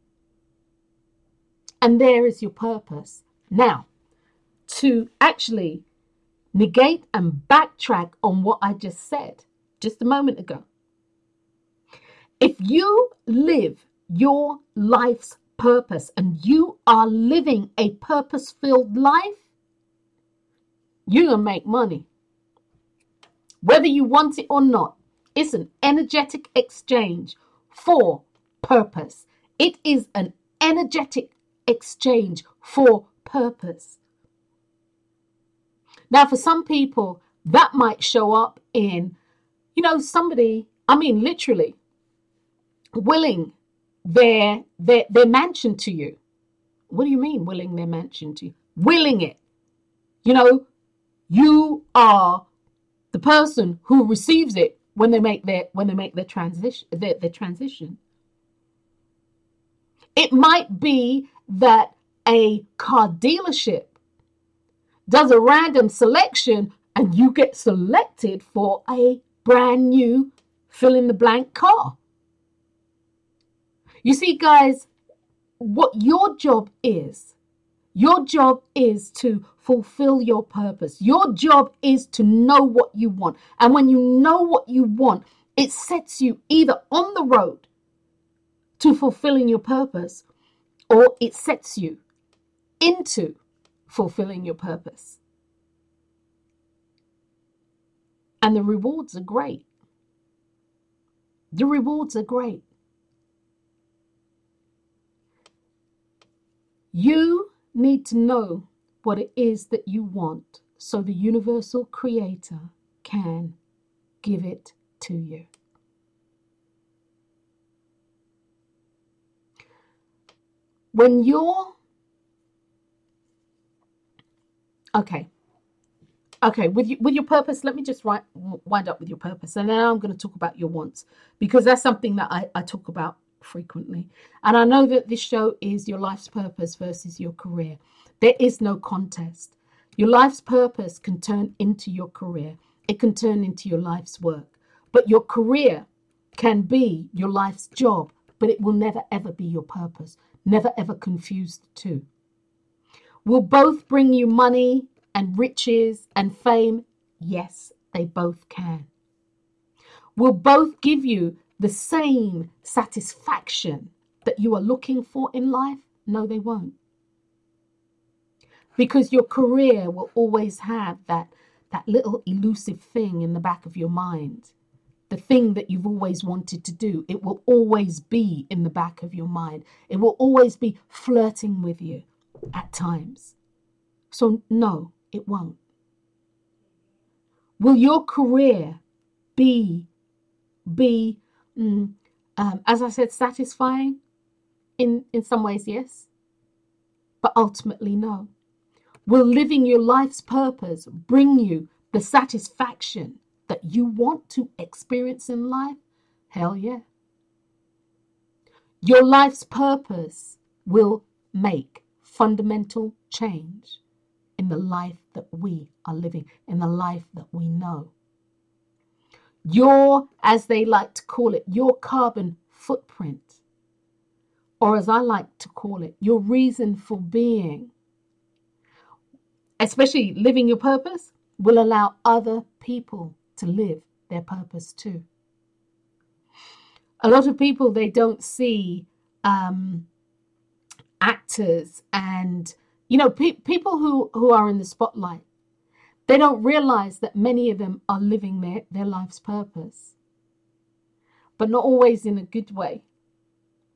And there is your purpose. Now, to actually negate and backtrack on what I just said just a moment ago. If you live your life's purpose and you are living a purpose filled life, you're going to make money. Whether you want it or not, it's an energetic exchange for purpose. It is an energetic exchange for purpose. Now, for some people, that might show up in, you know, somebody, I mean, literally willing their their their mansion to you. What do you mean willing their mansion to you? Willing it. You know, you are the person who receives it when they make their when they make their transition their, their transition. It might be that a car dealership does a random selection and you get selected for a brand new fill in the blank car. You see, guys, what your job is, your job is to fulfill your purpose. Your job is to know what you want. And when you know what you want, it sets you either on the road to fulfilling your purpose or it sets you into fulfilling your purpose. And the rewards are great. The rewards are great. You need to know what it is that you want so the universal creator can give it to you. When you're okay, okay, with you, with your purpose, let me just write, wind up with your purpose, and then I'm going to talk about your wants because that's something that I, I talk about frequently. And I know that this show is your life's purpose versus your career. There is no contest. Your life's purpose can turn into your career, it can turn into your life's work. But your career can be your life's job, but it will never ever be your purpose. Never ever confuse the two. Will both bring you money and riches and fame? Yes, they both can. Will both give you the same satisfaction that you are looking for in life? No, they won't. Because your career will always have that, that little elusive thing in the back of your mind. The thing that you've always wanted to do. It will always be in the back of your mind. It will always be flirting with you at times. So, no, it won't. Will your career be, be Mm, um, as I said, satisfying in, in some ways, yes, but ultimately, no. Will living your life's purpose bring you the satisfaction that you want to experience in life? Hell yeah. Your life's purpose will make fundamental change in the life that we are living, in the life that we know your, as they like to call it, your carbon footprint, or as I like to call it, your reason for being, especially living your purpose, will allow other people to live their purpose too. A lot of people, they don't see um, actors and, you know, pe- people who, who are in the spotlight they don't realize that many of them are living their, their life's purpose, but not always in a good way.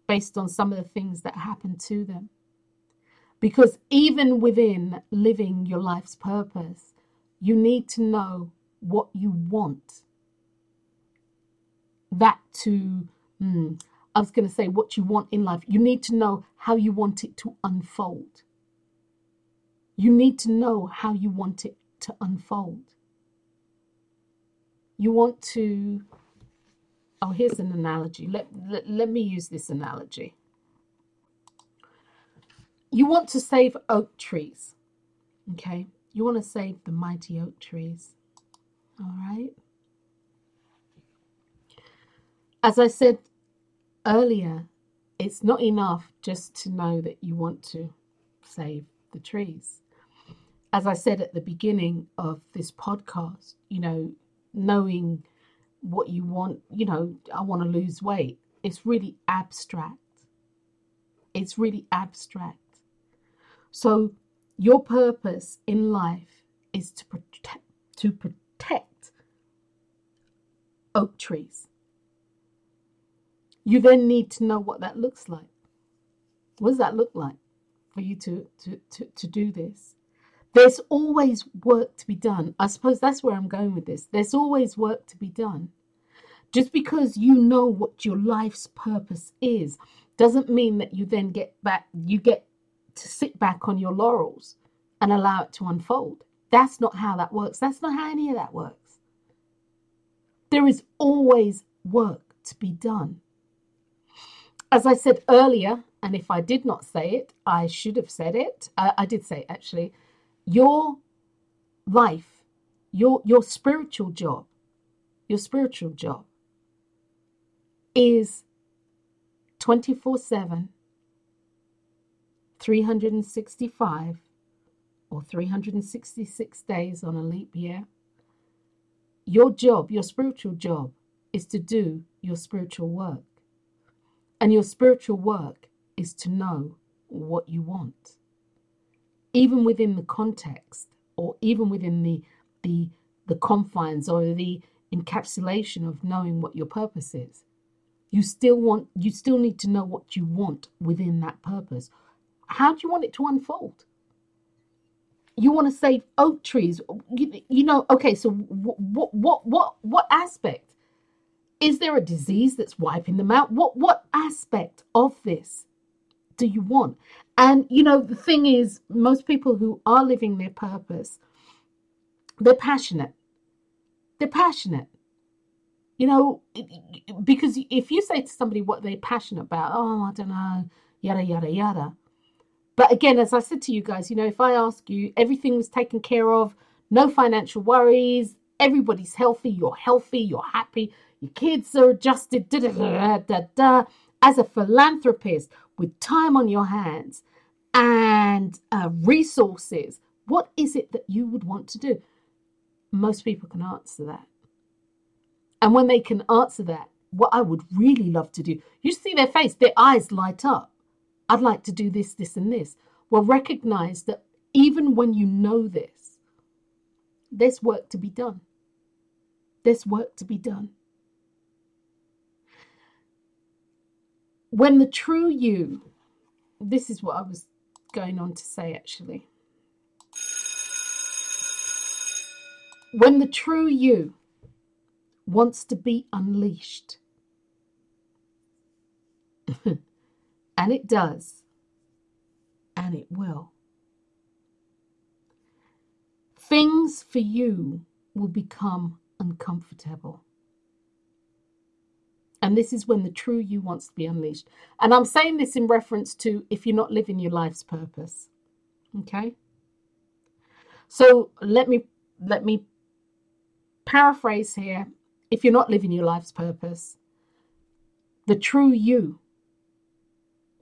based on some of the things that happen to them. Because even within living your life's purpose, you need to know what you want. That to, hmm, I was going to say what you want in life. You need to know how you want it to unfold. You need to know how you want it to unfold. You want to, oh, here's an analogy. Let, let, let me use this analogy. You want to save oak trees, okay? You want to save the mighty oak trees, all right? As I said earlier, it's not enough just to know that you want to save the trees. As I said at the beginning of this podcast, you know, knowing what you want, you know, I want to lose weight, it's really abstract. It's really abstract. So your purpose in life is to protect to protect oak trees you then need to know what that looks like. What does that look like for you to, to, to, to do this? There's always work to be done. I suppose that's where I'm going with this. There's always work to be done. Just because you know what your life's purpose is doesn't mean that you then get back, you get to sit back on your laurels and allow it to unfold. That's not how that works. That's not how any of that works. There is always work to be done. As I said earlier, and if I did not say it, I should have said it. Uh, I did say it actually. Your life, your your spiritual job, your spiritual job is 24 7, 365 or 366 days on a leap year. Your job, your spiritual job, is to do your spiritual work. And your spiritual work is to know what you want. Even within the context or even within the the the confines or the encapsulation of knowing what your purpose is. You still want you still need to know what you want within that purpose. How do you want it to unfold? You want to save oak trees. You, you know, okay, so what what what what aspect is there a disease that's wiping them out? What what aspect of this do you want? And you know, the thing is, most people who are living their purpose, they're passionate. They're passionate. You know, because if you say to somebody what they're passionate about, oh, I don't know, yada yada yada. But again, as I said to you guys, you know, if I ask you, everything was taken care of, no financial worries, everybody's healthy, you're healthy, you're happy, your kids are adjusted, da, da, da, da, as a philanthropist with time on your hands and uh, resources, what is it that you would want to do? Most people can answer that. And when they can answer that, what I would really love to do, you see their face, their eyes light up. I'd like to do this, this, and this. Well, recognize that even when you know this, there's work to be done. There's work to be done. When the true you, this is what I was going on to say actually. When the true you wants to be unleashed, [laughs] and it does, and it will, things for you will become uncomfortable. And this is when the true you wants to be unleashed. And I'm saying this in reference to if you're not living your life's purpose. Okay? So let me let me paraphrase here. If you're not living your life's purpose, the true you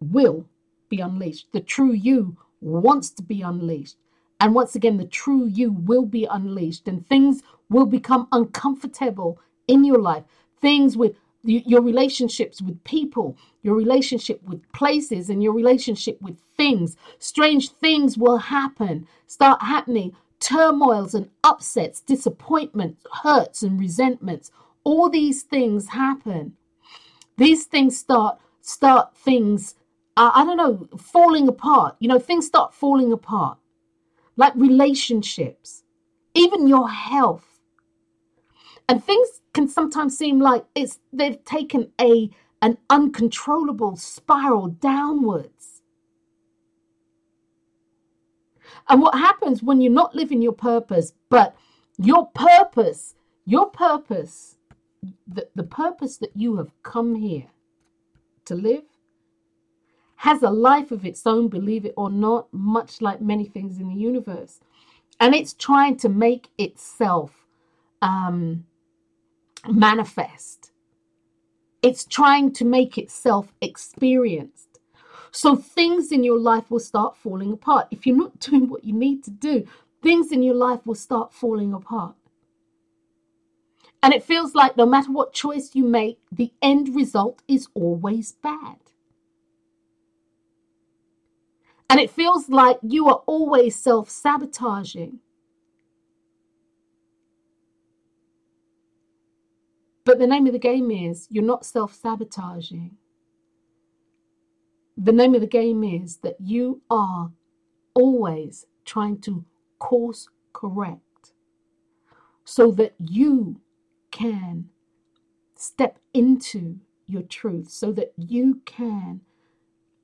will be unleashed. The true you wants to be unleashed. And once again, the true you will be unleashed, and things will become uncomfortable in your life. Things with your relationships with people, your relationship with places, and your relationship with things. Strange things will happen, start happening. Turmoils and upsets, disappointments, hurts and resentments. All these things happen. These things start start things, uh, I don't know, falling apart. You know, things start falling apart, like relationships, even your health. And things can sometimes seem like it's they've taken a an uncontrollable spiral downwards. And what happens when you're not living your purpose, but your purpose, your purpose, the, the purpose that you have come here to live, has a life of its own, believe it or not, much like many things in the universe. And it's trying to make itself um, manifest. It's trying to make itself experienced. So things in your life will start falling apart. If you're not [laughs] doing what you need to do, things in your life will start falling apart. And it feels like no matter what choice you make, the end result is always bad. And it feels like you are always self sabotaging. But the name of the game is you're not self sabotaging. The name of the game is that you are always trying to course correct so that you can step into your truth, so that you can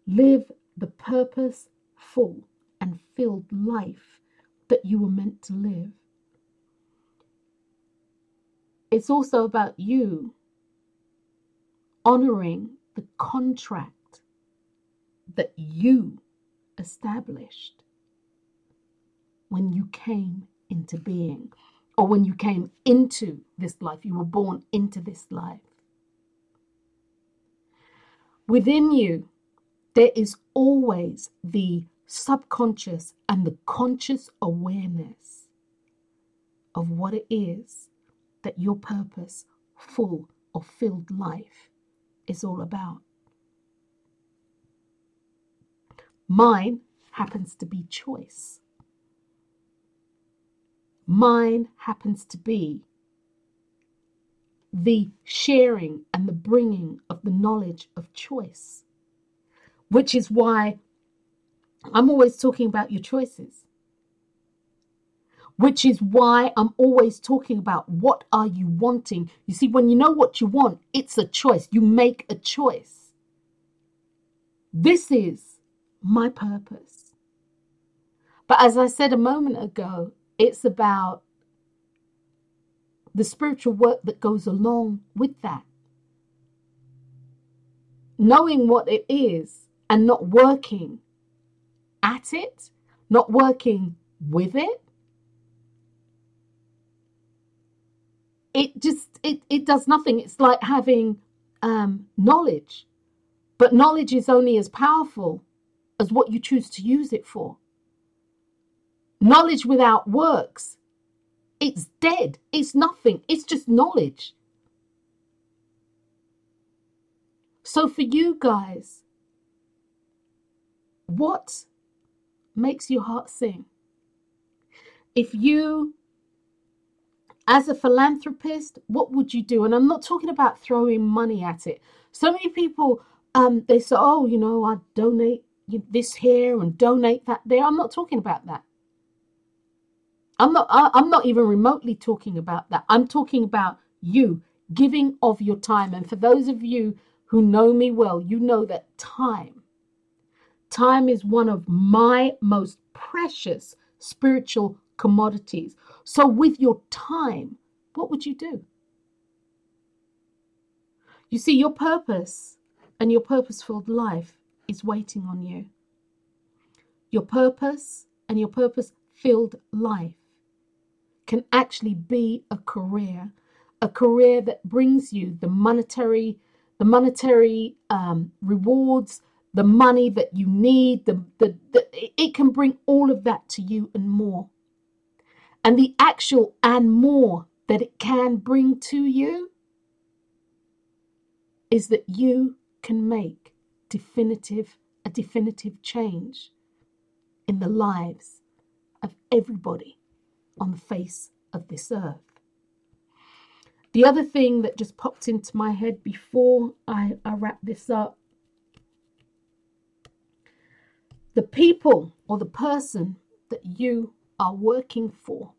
live the purposeful and filled life that you were meant to live. It's also about you honoring the contract that you established when you came into being or when you came into this life. You were born into this life. Within you, there is always the subconscious and the conscious awareness of what it is that your purpose, full or filled life, is all about. Mine happens to be choice. Mine happens to be the sharing and the bringing of the knowledge of choice, which is why I'm always talking about your choices which is why I'm always talking about what are you wanting. You see, when you know what you want, it's a choice. You make a choice. This is my purpose. But as I said a moment ago, it's about the spiritual work that goes along with that. Knowing what it is and not working at it, not working with it, it just it, it does nothing. It's like having um, knowledge. But knowledge is only as powerful as what you choose to use it for. Knowledge without works it's dead. It's nothing. It's just knowledge. So for you guys what makes your heart sing? If you as a philanthropist, what would you do? And I'm not talking about throwing money at it. So many people, um, they say, oh, you know, I donate this here and donate that there. I'm not talking about that. I'm not. I, I'm not even remotely talking about that. I'm talking about you giving of your time. And for those of you who know me well, you know that time, time is one of my most precious spiritual commodities. So, with your time, what would you do? You see, your purpose and your purpose filled life is waiting on you. Your purpose and your purpose filled life can actually be a career, a career that brings you the monetary, the monetary um, rewards, the money that you need. The, the, the it can bring all of that to you and more and the actual and more that it can bring to you is that you can make definitive a definitive change in the lives of everybody on the face of this earth. The other thing that just popped into my head before I, I wrap this up the people or the person that you are working for.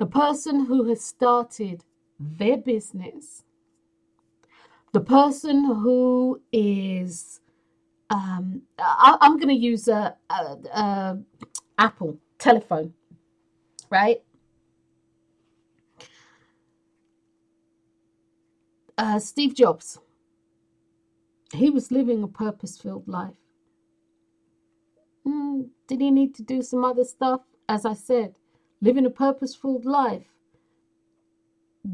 The person who has started their business. The person who is, um, I, am going to use a, a, a Apple telephone, right? Uh, Steve Jobs, he was living a purpose filled life. Mm, did he need to do some other stuff? As I said, living a purposeful life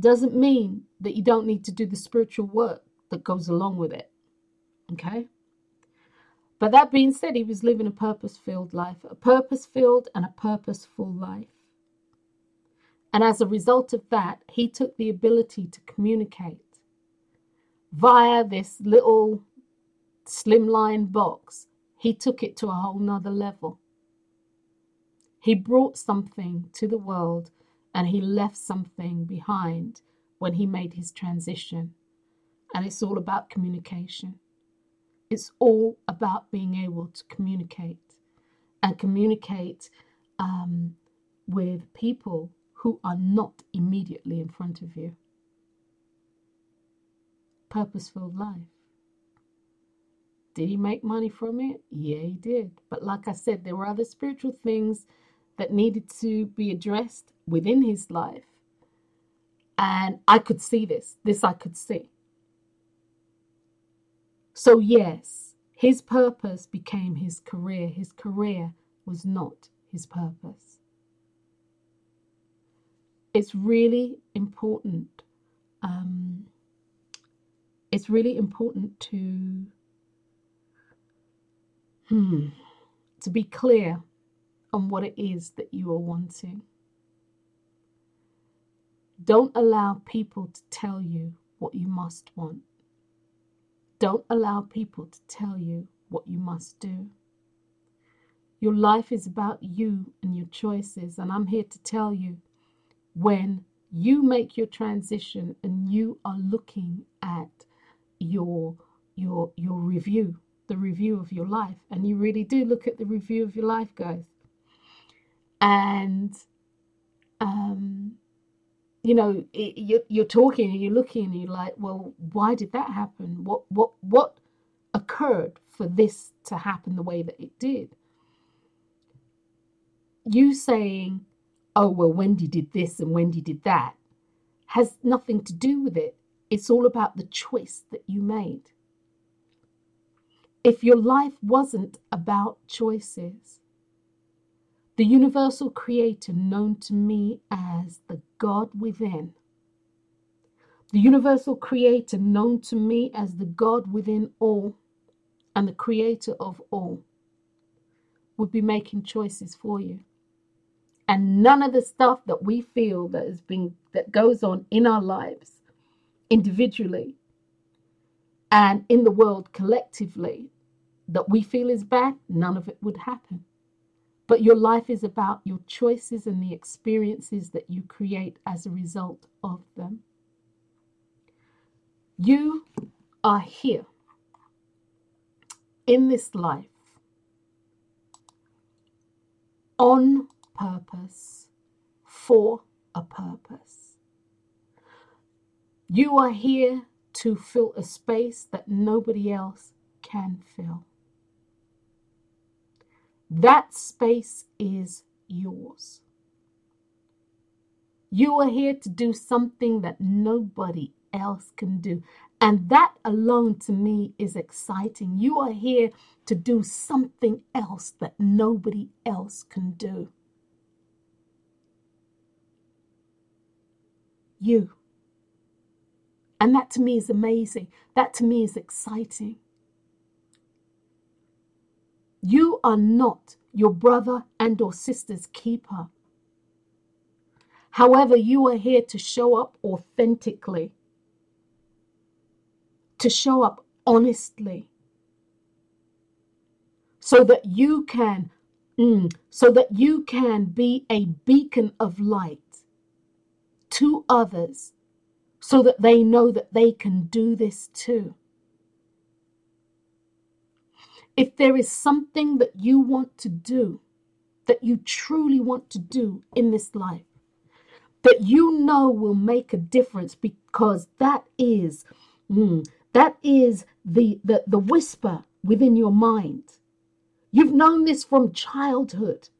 doesn't mean that you don't need to do the spiritual work that goes along with it. Okay? But that being said, he was living a purpose filled life, a purpose filled and a purposeful life. And as a result of that, he took the ability to communicate via this little slimline box. He took it to a whole nother level. He brought something to the world and he left something behind when he made his transition. And it's all about communication. It's all about being able to communicate and communicate um, with people who are not immediately in front of you. Purposeful life. Did he make money from it? Yeah, he did. But like I said, there were other spiritual things that needed to be addressed within his life. And I could see this. This I could see. So, yes, his purpose became his career. His career was not his purpose. It's really important. Um, it's really important to hmm, to be clear on what it is that you are wanting. Don't allow people to tell you what you must want. Don't allow people to tell you what you must do. Your life is about you and your choices, and I'm here to tell you when you make your transition and you are looking at your your your review the review of your life and you really do look at the review of your life guys and um you know you're, you're talking and you're looking and you're like well why did that happen? What what what occurred for this to happen the way that it did? You saying oh well wendy did this and wendy did that has nothing to do with it. It's all about the choice that you made. If your life wasn't about choices the universal creator known to me as the God within. The universal creator known to me as the God within all and the creator of all would be making choices for you. And none of the stuff that we feel that has been that goes on in our lives individually and in the world collectively that we feel is bad, none of it would happen. But your life is about your choices and the experiences that you create as a result of them. You are here in this life on purpose for a purpose. You are here to fill a space that nobody else can fill. That space is yours. You are here to do something that nobody else can do. And that alone to me is exciting. You are here to do something else that nobody else can do. You. And that to me is amazing. That to me is exciting. You are not your brother and or sister's keeper. However, you are here to show up authentically, to show up honestly, so that you can, mm, so that you can be a beacon of light to others, so that they know that they can do this too. If there is something that you want to do, that you truly want to do in this life, that you know will make a difference because that is mm, that is the, the the whisper within your mind. You've known this from childhood.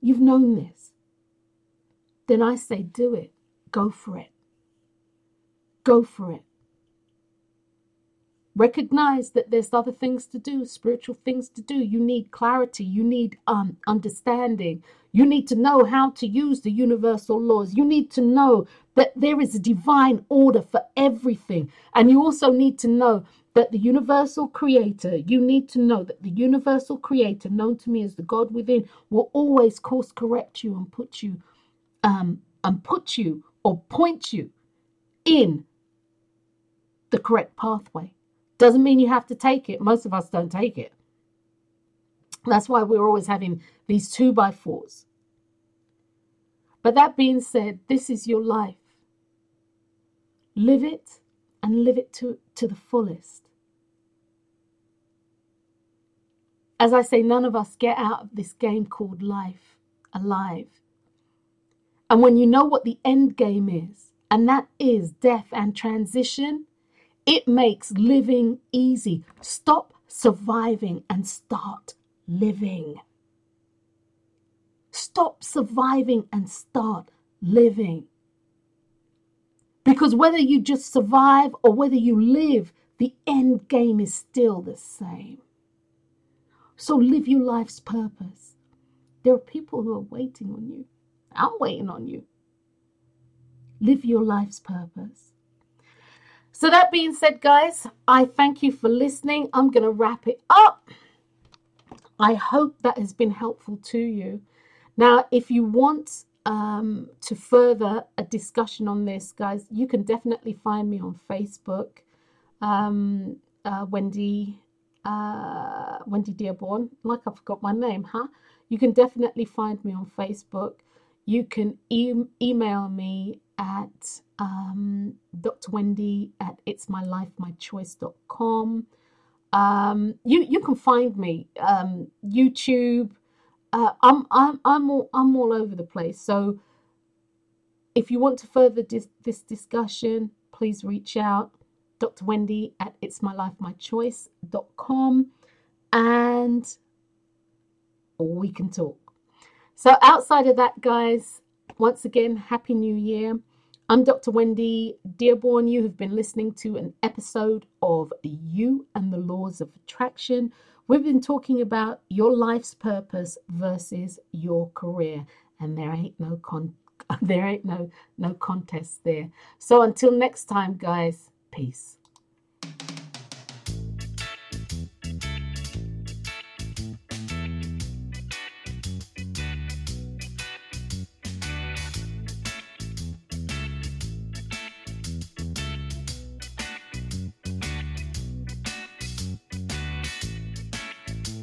You've known this. Then i say do it. Go for it. Go for it recognize that there's other things to do spiritual things to do. You need clarity. You need um, understanding. You need to know how to use the universal laws. You need to know that there is a divine order for everything. And you also need to know that the universal creator you need to know that the universal creator known to me as the god within will always course correct you and put you um and put you or point you in the correct pathway doesn't mean you have to take it. Most of us don't take it. That's why we're always having these two by fours. But that being said, this is your life. Live it and live it to, to the fullest. As I say, none of us get out of this game called life alive. And when you know what the end game is, and that is death and transition, it makes living easy. Stop surviving and start living. Stop surviving and start living. Because whether you just survive or whether you live, the end game is still the same. So live your life's purpose. There are people who are waiting on you. I'm waiting on you. Live your life's purpose. So, that being said, guys, I thank you for listening. I'm going to wrap it up. I hope that has been helpful to you. Now, if you want um, to further a discussion on this, guys, you can definitely find me on Facebook, um, uh, Wendy uh, Wendy Dearborn. Like I forgot my name, huh? You can definitely find me on Facebook. You can e- email me at um, Dr. Wendy at itsmylifemychoice.com. Um, you you can find me um, YouTube. Uh, I'm I'm I'm all I'm all over the place. So if you want to further dis- this discussion, please reach out. Dr. Wendy at itsmylifemychoice.com and we can talk. So outside of that, guys, once again, Happy New Year. I'm Dr. Wendy Dearborn. You have been listening to an episode of You and the Laws of Attraction. We've been talking about your life's purpose versus your career, and there ain't no con [laughs] there ain't no no contest there. So until next time, guys, peace.